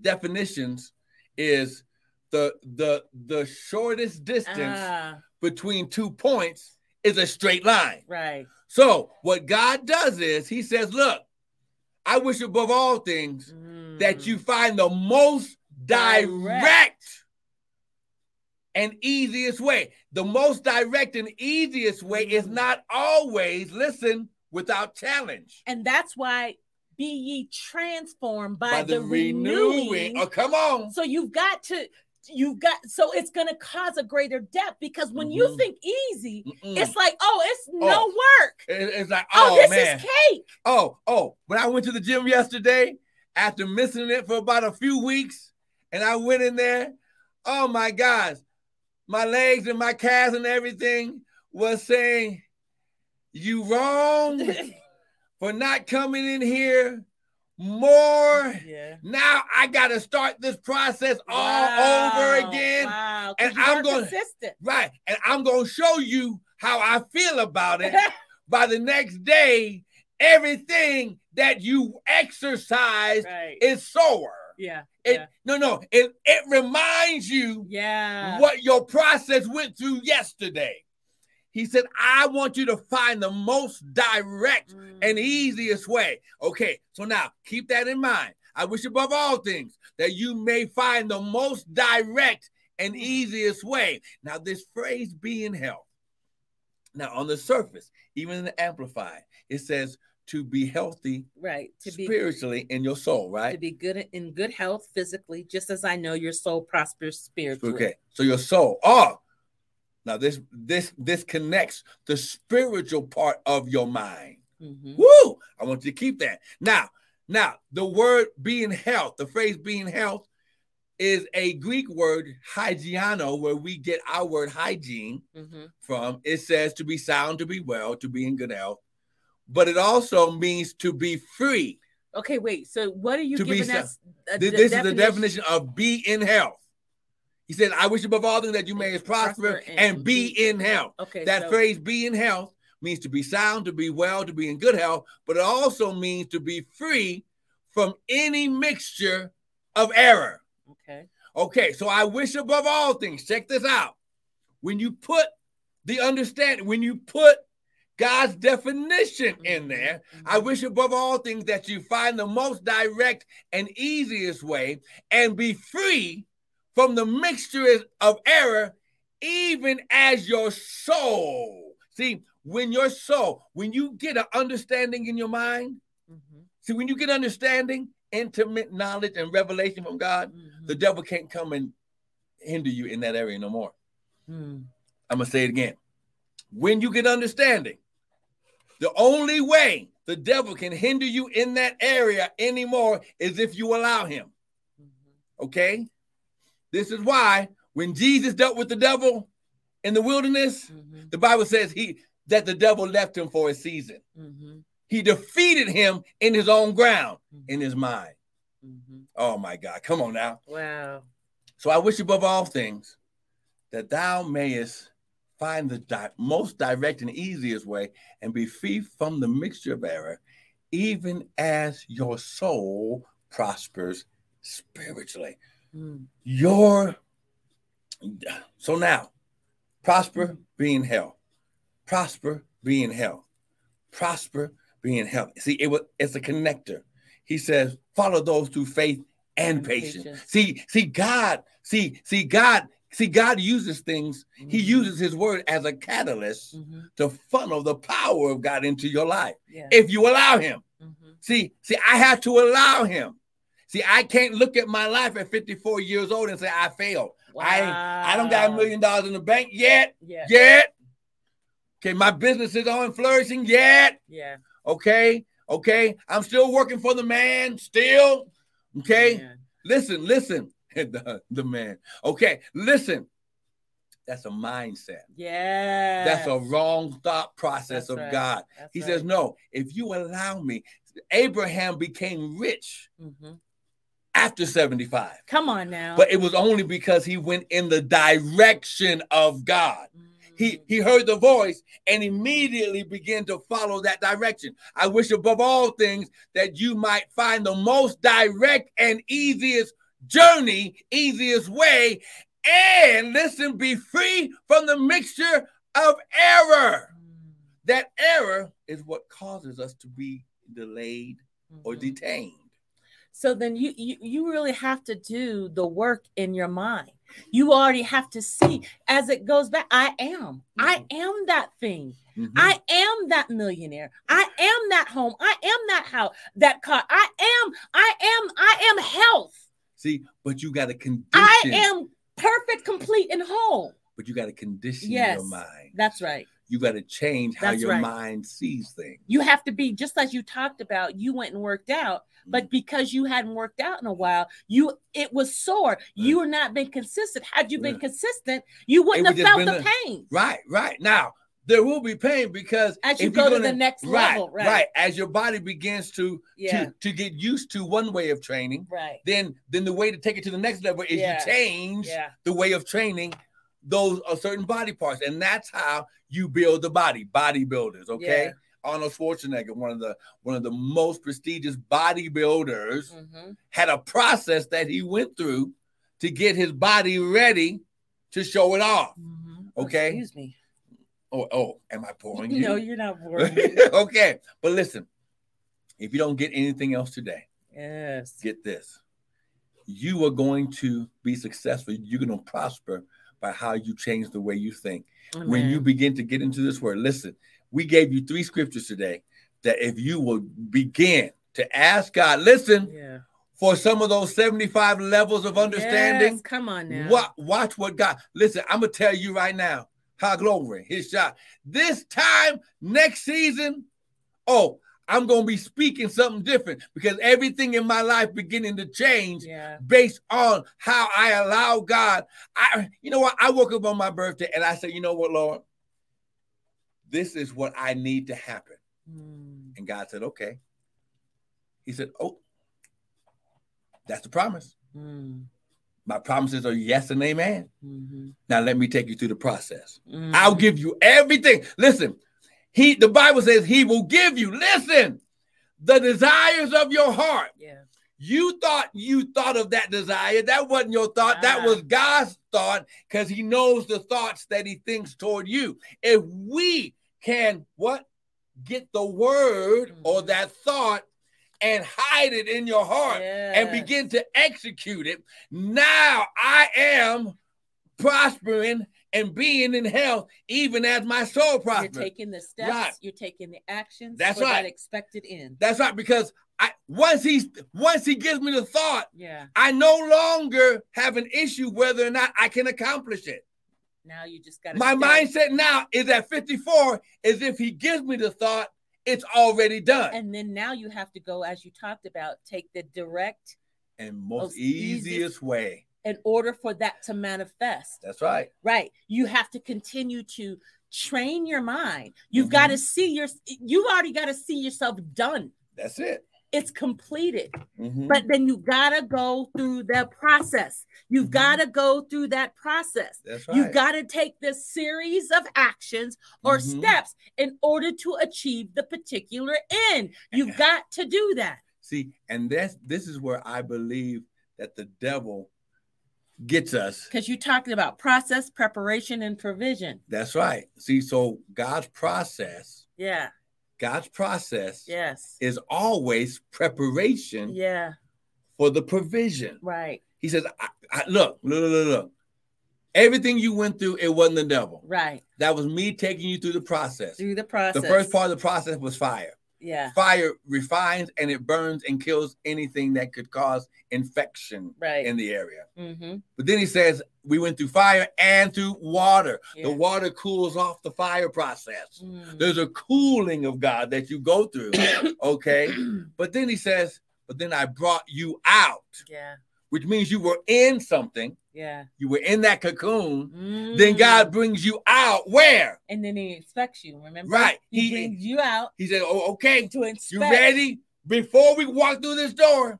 definitions is the the the shortest distance Ah, between two points is a straight line. right. So what God does is He says, "Look, I wish above all things that you Mm. find the most direct, Direct. And easiest way. The most direct and easiest way is Mm. not always listen without challenge." And that's why be ye transformed by, By the, renewing. Oh, come on. So you've got to, you've got, so it's going to cause a greater depth because when you Mhm. think easy, Mm-mm. it's like, oh, it's no Oh. work. It- it's like, Oh, oh, this man. is cake. Oh, oh, when I went to the gym yesterday, after missing it for about a few weeks, and I went in there, oh my gosh, my legs and my calves and everything was saying, You wrong for not coming in here more. yeah. Now I got to start this process all Wow, over again. Wow. And I'm gonna- consistent. Right. And I'm going to show you how I feel about it. by the next day, everything that you exercise right. is sore. Yeah. It yeah. no no it it reminds you Yeah. what your process went through yesterday. He said, I want you to find the most direct and Mm. easiest way. Okay, so now keep that in mind. I wish above all things that you may find the most direct and easiest way. Now, this phrase be in health. Now, on the surface, even in the amplified, it says to be healthy Right. To be spiritually in your soul, right to be good in good health physically, just as I know your soul prospers spiritually. Okay, so your soul. Oh, now this this this connects the spiritual part of your mind. Mhm. Woo! I want you to keep that. Now, now the word being health, the phrase being health is a Greek word hygieno, where we get our word hygiene Mhm. from. It says to be sound, to be well, to be in good health, but it also means to be free. Okay, wait. So what are you To be giving sa- us? a This is the definition of be in health. He said, I wish above all things that you may prosper, Prosper and and be be- in health. Okay, That so- phrase be in health means to be sound, to be well, to be in good health, but it also means to be free from any mixture of error. Okay. Okay, so I wish above all things, check this out. When you put the understanding, when you put God's definition in there, I Mhm. wish above all things that you find the most direct and easiest way and be free from the mixture of error, even as your soul. See, when your soul, when you get an understanding in your mind, Mhm. see, when you get understanding, intimate knowledge, and revelation from God, Mhm. the devil can't come and hinder you in that area no more. Mm. I'm gonna say it again. When you get understanding, the only way the devil can hinder you in that area anymore is if you allow him. Mhm. Okay? This is why when Jesus dealt with the devil in the wilderness, Mhm. the Bible says he that the devil left him for a season. Mhm. He defeated him in his own ground, Mhm. in his mind. Mhm. Oh my God, come on now. Wow. So I wish above all things that thou mayest find the di- most direct and easiest way and be free from the mixture of error, even as your soul prospers spiritually. Mm. Your so now, prosper, be in health. Prosper, be in health. Prosper, be in health. See, it was it's a connector. He says, follow those through faith and And patience. patience. See, see, God, see, see, God, see, God uses things, He Mhm. uses His word as a catalyst Mhm. to funnel the power of God into your life. Yeah. If you allow Him. Mhm. See, see, I have to allow him. See, I can't look at my life at 54 years old and say I failed. I I don't got a million dollars in the bank yet. Yeah. Yet. Okay, my business is on flourishing yet. Yeah. Okay. Okay. I'm still working for the man, still. Okay. Listen, listen. the, the man. Okay, listen. That's a mindset. Yeah. That's a wrong thought process That's of right. God. That's He right. says, No, if you allow me, Abraham became rich Mhm. after 75. Come on now. But it was only because he went in the direction of God. He Mm. he heard the voice and immediately began to follow that direction. I wish above all things that you might find the most direct and easiest journey, easiest way, and listen, be free from the mixture of error. Mm. That error is what causes us to be delayed or Mhm. detained. So then you, you you really have to do the work in your mind. You already have to see as it goes back. I am. I am that thing. Mhm. I am that millionaire. I am that home. I am that house, that car. I am, I am, I am health. See, but you got to condition. I am perfect, complete, and whole. But you got to condition Yes. your mind. That's right. You got to change how That's your right. mind sees things. You have to be just as you talked about. You went and worked out, but mm. because you hadn't worked out in a while, you it was sore. Mm. You were not been consistent. Had you been Right. consistent, you wouldn't would have felt the a- pain. Right, right. Now there will be pain because As you go to the next right, level, right. Right. As your body begins to Yeah. to to get used to one way of training, Right. then then the way to take it to the next level is Yeah. you change Yeah. the way of training those are certain body parts, and that's how you build the body. Bodybuilders, okay. Arnold Schwarzenegger, one of the one of the most prestigious bodybuilders, Mhm. had a process that he went through to get his body ready to show it off. Mhm. Okay. Excuse me. Oh, oh, am I boring you? No, you're not boring. okay, but listen, if you don't get anything else today, yes. get this. You are going to be successful. You're going to prosper by how you change the way you think. When you begin to get into this word, listen, we gave you three scriptures today that if you will begin to ask God, listen, yeah. for some of those 75 levels of understanding, Yes, Come on now. What watch what God listen. I'm gonna tell you right now. How glory, his shot. This time next season, oh, I'm gonna be speaking something different because everything in my life beginning to change Yeah. based on how I allow God. I you know what? I woke up on my birthday and I said, you know what, Lord, this is what I need to happen. Mm. And God said, okay. He said, Oh, that's the promise. Mm. My promises are yes and amen. Mhm. Now let me take you through the process. Mhm. I'll give you everything. Listen, he the Bible says he will give you. Listen, the desires of your heart. Yeah. You thought you thought of that desire. That wasn't your thought. That Ah. was God's thought because he knows the thoughts that he thinks toward you. If we can what get the word or Mhm. that thought and hide it in your heart and begin to execute it, now I am prospering and being in health, even as my soul prospering. You're taking the steps. Right. You're taking the actions. That's right. That expected end. That's right, because I once he's once he gives me the thought, yeah. I no longer have an issue whether or not I can accomplish it. Now you just got. My mindset now is at 54, is if he gives me the thought, it's already done. And then now you have to go, as you talked about, take the direct and most Most easiest, easiest- way. in order for that to manifest. That's right. Right. You have to continue to train your mind. You've Mhm. got to see your you've already got to see yourself done. That's it. It's completed. Mhm. But then you got to go through the process. You've Mhm. got to go through that process. Right. You've got to take this series of actions or Mhm. steps in order to achieve the particular end. You've got to do that. See, and that's this is where I believe that the devil gets us. Because you're talking about process, preparation, and provision. That's right. See, so God's process, Yeah. God's process Yes. is always preparation Yeah. for the provision. Right. He says, I, I, look, look, look, look, look. Everything you went through, it wasn't the devil. Right. That was me taking you through the process. Through the process. The first part of the process was fire. Yeah. Fire refines and it burns and kills anything that could cause infection Right. in the area. mm-hmm. But then he says, we went through fire and through water. Yeah. The water cools off the fire process. Mm. There's a cooling of God that you go through. Okay. but then he says, but then I brought you out, yeah. Which means you were in something. Yeah. You were in that cocoon. Then Mm. God brings you out. Where? And then he inspects you. Remember? Right. He, He- brings you out He said, Oh, okay. to inspect. You ready? Before we walk through this door.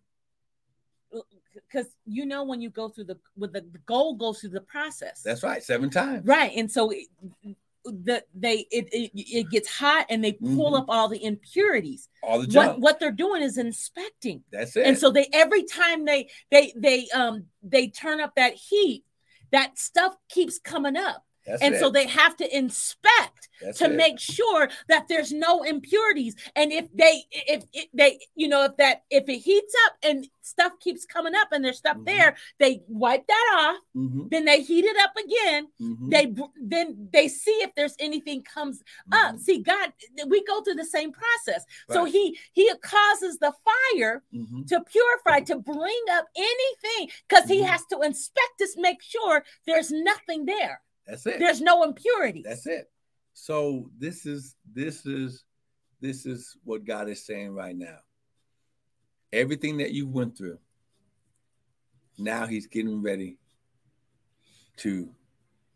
Because you know when you go through the with the, the goal goes through the process. That's right. Seven times. right. And so the they it, it it gets hot and they pull Mhm. up all the impurities. All the What what they're doing is inspecting. That's it. and so they every time they they they um they turn up that heat that stuff keeps coming up That's and it. so they have to inspect That's to it. make sure that there's no impurities and if they if it, they you know if that if it heats up and stuff keeps coming up and there's stuff Mhm. there they wipe that off Mhm, then they heat it up again mhm, they then they see if there's anything comes up mhm. see god we go through the same process so he he causes the fire Mhm. to purify, to bring up anything, because he has to inspect us, make sure there's nothing there. That's it. There's no impurity. That's it. So this is this is this is what God is saying right now. Everything that you went through, now He's getting ready to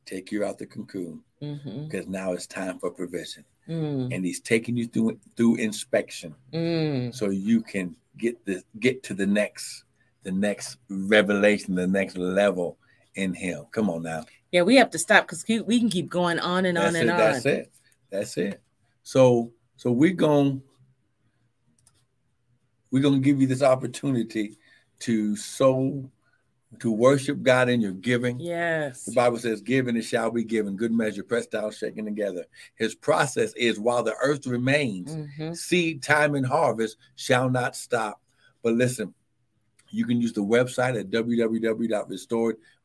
take you out the cocoon Mhm. because now it's time for provision, Mm, and He's taking you through through inspection mm. so you can get the get to the next the next revelation, the next level in Him. Come on now. Yeah, we have to stop because we can keep going on and on That's and it. on. That's it. That's it. So so we're going we're going to give you this opportunity to sow to worship God in your giving. Yes. The Bible says, "Give and it shall be given, good measure, pressed down, shaken together." His process is while the earth remains, Mhm. seed time and harvest shall not stop. But listen, you can use the website at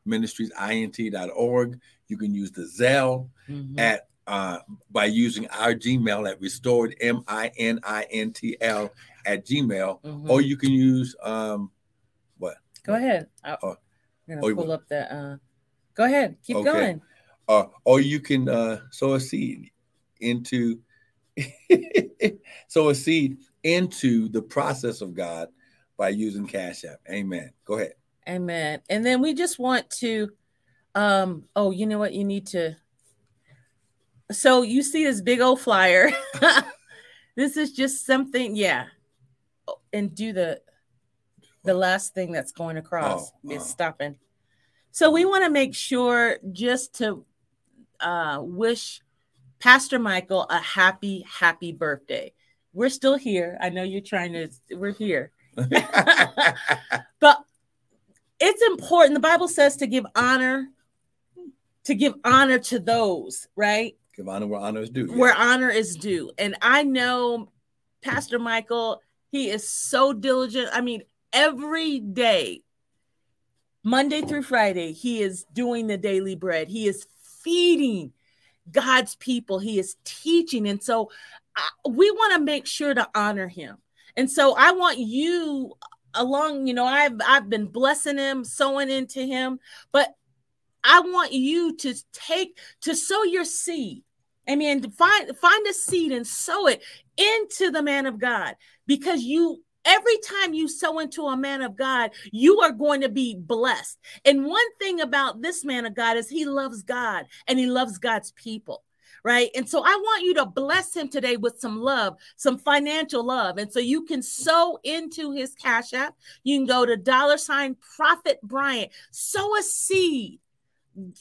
www.restoredministriesint.org. You can use the Zelle Mhm. at uh, by using our Gmail at restored M I N I N T L at Gmail, Mhm. or you can use um what? Go ahead. I-. I'm Oh, gonna pull up the. Uh, go ahead. Keep Okay. going. uh, or you can uh, sow a seed into sow a seed into the process of God by using Cash App. Amen. Go ahead. Amen. And then we just want to. Um. Oh, you know what? You need to. So you see this big old flyer. this is just something. Yeah. Oh, And do the the last thing that's going across Oh, is oh. stopping. So we want to make sure just to uh, wish Pastor Michael a happy, happy birthday. We're still here. I know you're trying to. We're here, but it's important. The Bible says to give honor, to give honor to those, right? Give honor where honor is due. yeah. Where honor is due. And I know Pastor Michael, he is so diligent. I mean, every day, Monday through Friday, he is doing the daily bread. He is feeding God's people. He is teaching. And so uh, we want to make sure to honor him. And so I want you along, you know, I've I've been blessing him, sowing into him, but I want you to take to sow your seed. I mean, find find a seed and sow it into the man of God because you every time you sow into a man of God, you are going to be blessed. And one thing about this man of God is he loves God and he loves God's people right? And so I want you to bless him today with some love, some financial love. And so you can sow into his cash app. You can go to dollar sign Prophet Bryant, sow a seed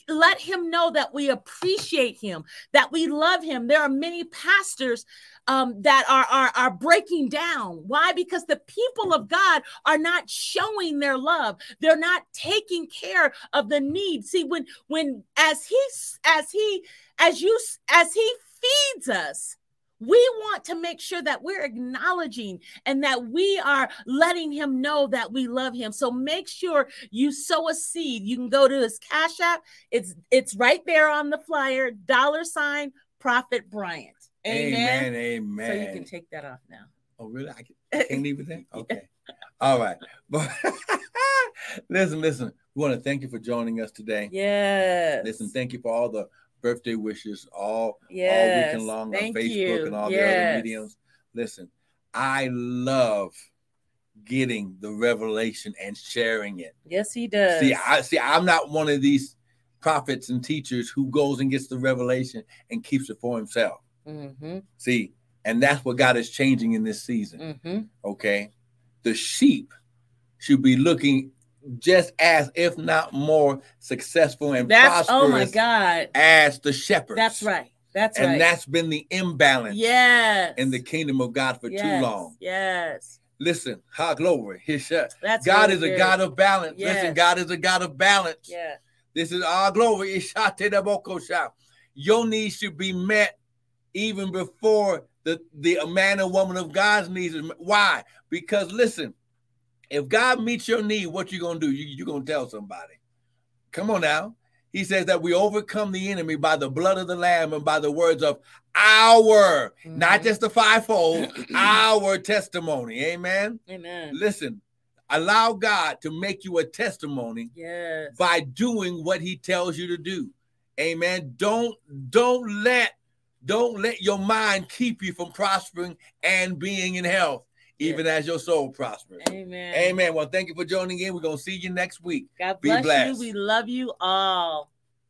let him know that we appreciate him, that we love him. There are many pastors um, that are, are are breaking down. Why? Because the people of God are not showing their love. They're not taking care of the need. See, when when as he as he as you as he feeds us, we want to make sure that we're acknowledging and that we are letting him know that we love him. So make sure you sow a seed. You can go to his Cash App. It's it's right there on the flyer, dollar sign Prophet Bryant. Amen. Amen. Amen. So you can take that off now. Oh, really? I, can, leave it there? Okay. All right. But listen, listen. We want to thank you for joining us today. Yes. Listen, thank you for all the birthday wishes all, yes. all weekend long Thank on Facebook you. and all yes. the other mediums. Listen, I love getting the revelation and sharing it. Yes, he does. See, I see. I'm not one of these prophets and teachers who goes and gets the revelation and keeps it for himself. Mm-hmm. See, and that's what God is changing in this season. Mm-hmm. Okay, the sheep should be looking just as, if not more, successful and that's, prosperous. Oh my God! As the shepherds. That's right. That's and right. And that's been the imbalance. Yes. In the kingdom of God for yes. too long. Yes. Listen, ha glory. His That's God is a God of balance. Yes. Listen, God is a God of balance. Yeah. This is our glory. Your needs should be met even before the, the man or woman of God's needs. Why? Because listen, if God meets your need, what you gonna do? You you gonna tell somebody. Come on now. He says that we overcome the enemy by the blood of the Lamb and by the words of our, mm-hmm. not just the fivefold, our testimony. Amen. Amen. Listen, allow God to make you a testimony yes. by doing what He tells you to do. Amen. Don't don't let don't let your mind keep you from prospering and being in health even as your soul prospers. Amen. Amen. Well, thank you for joining in. We're going to see you next week. God bless you. We love you all.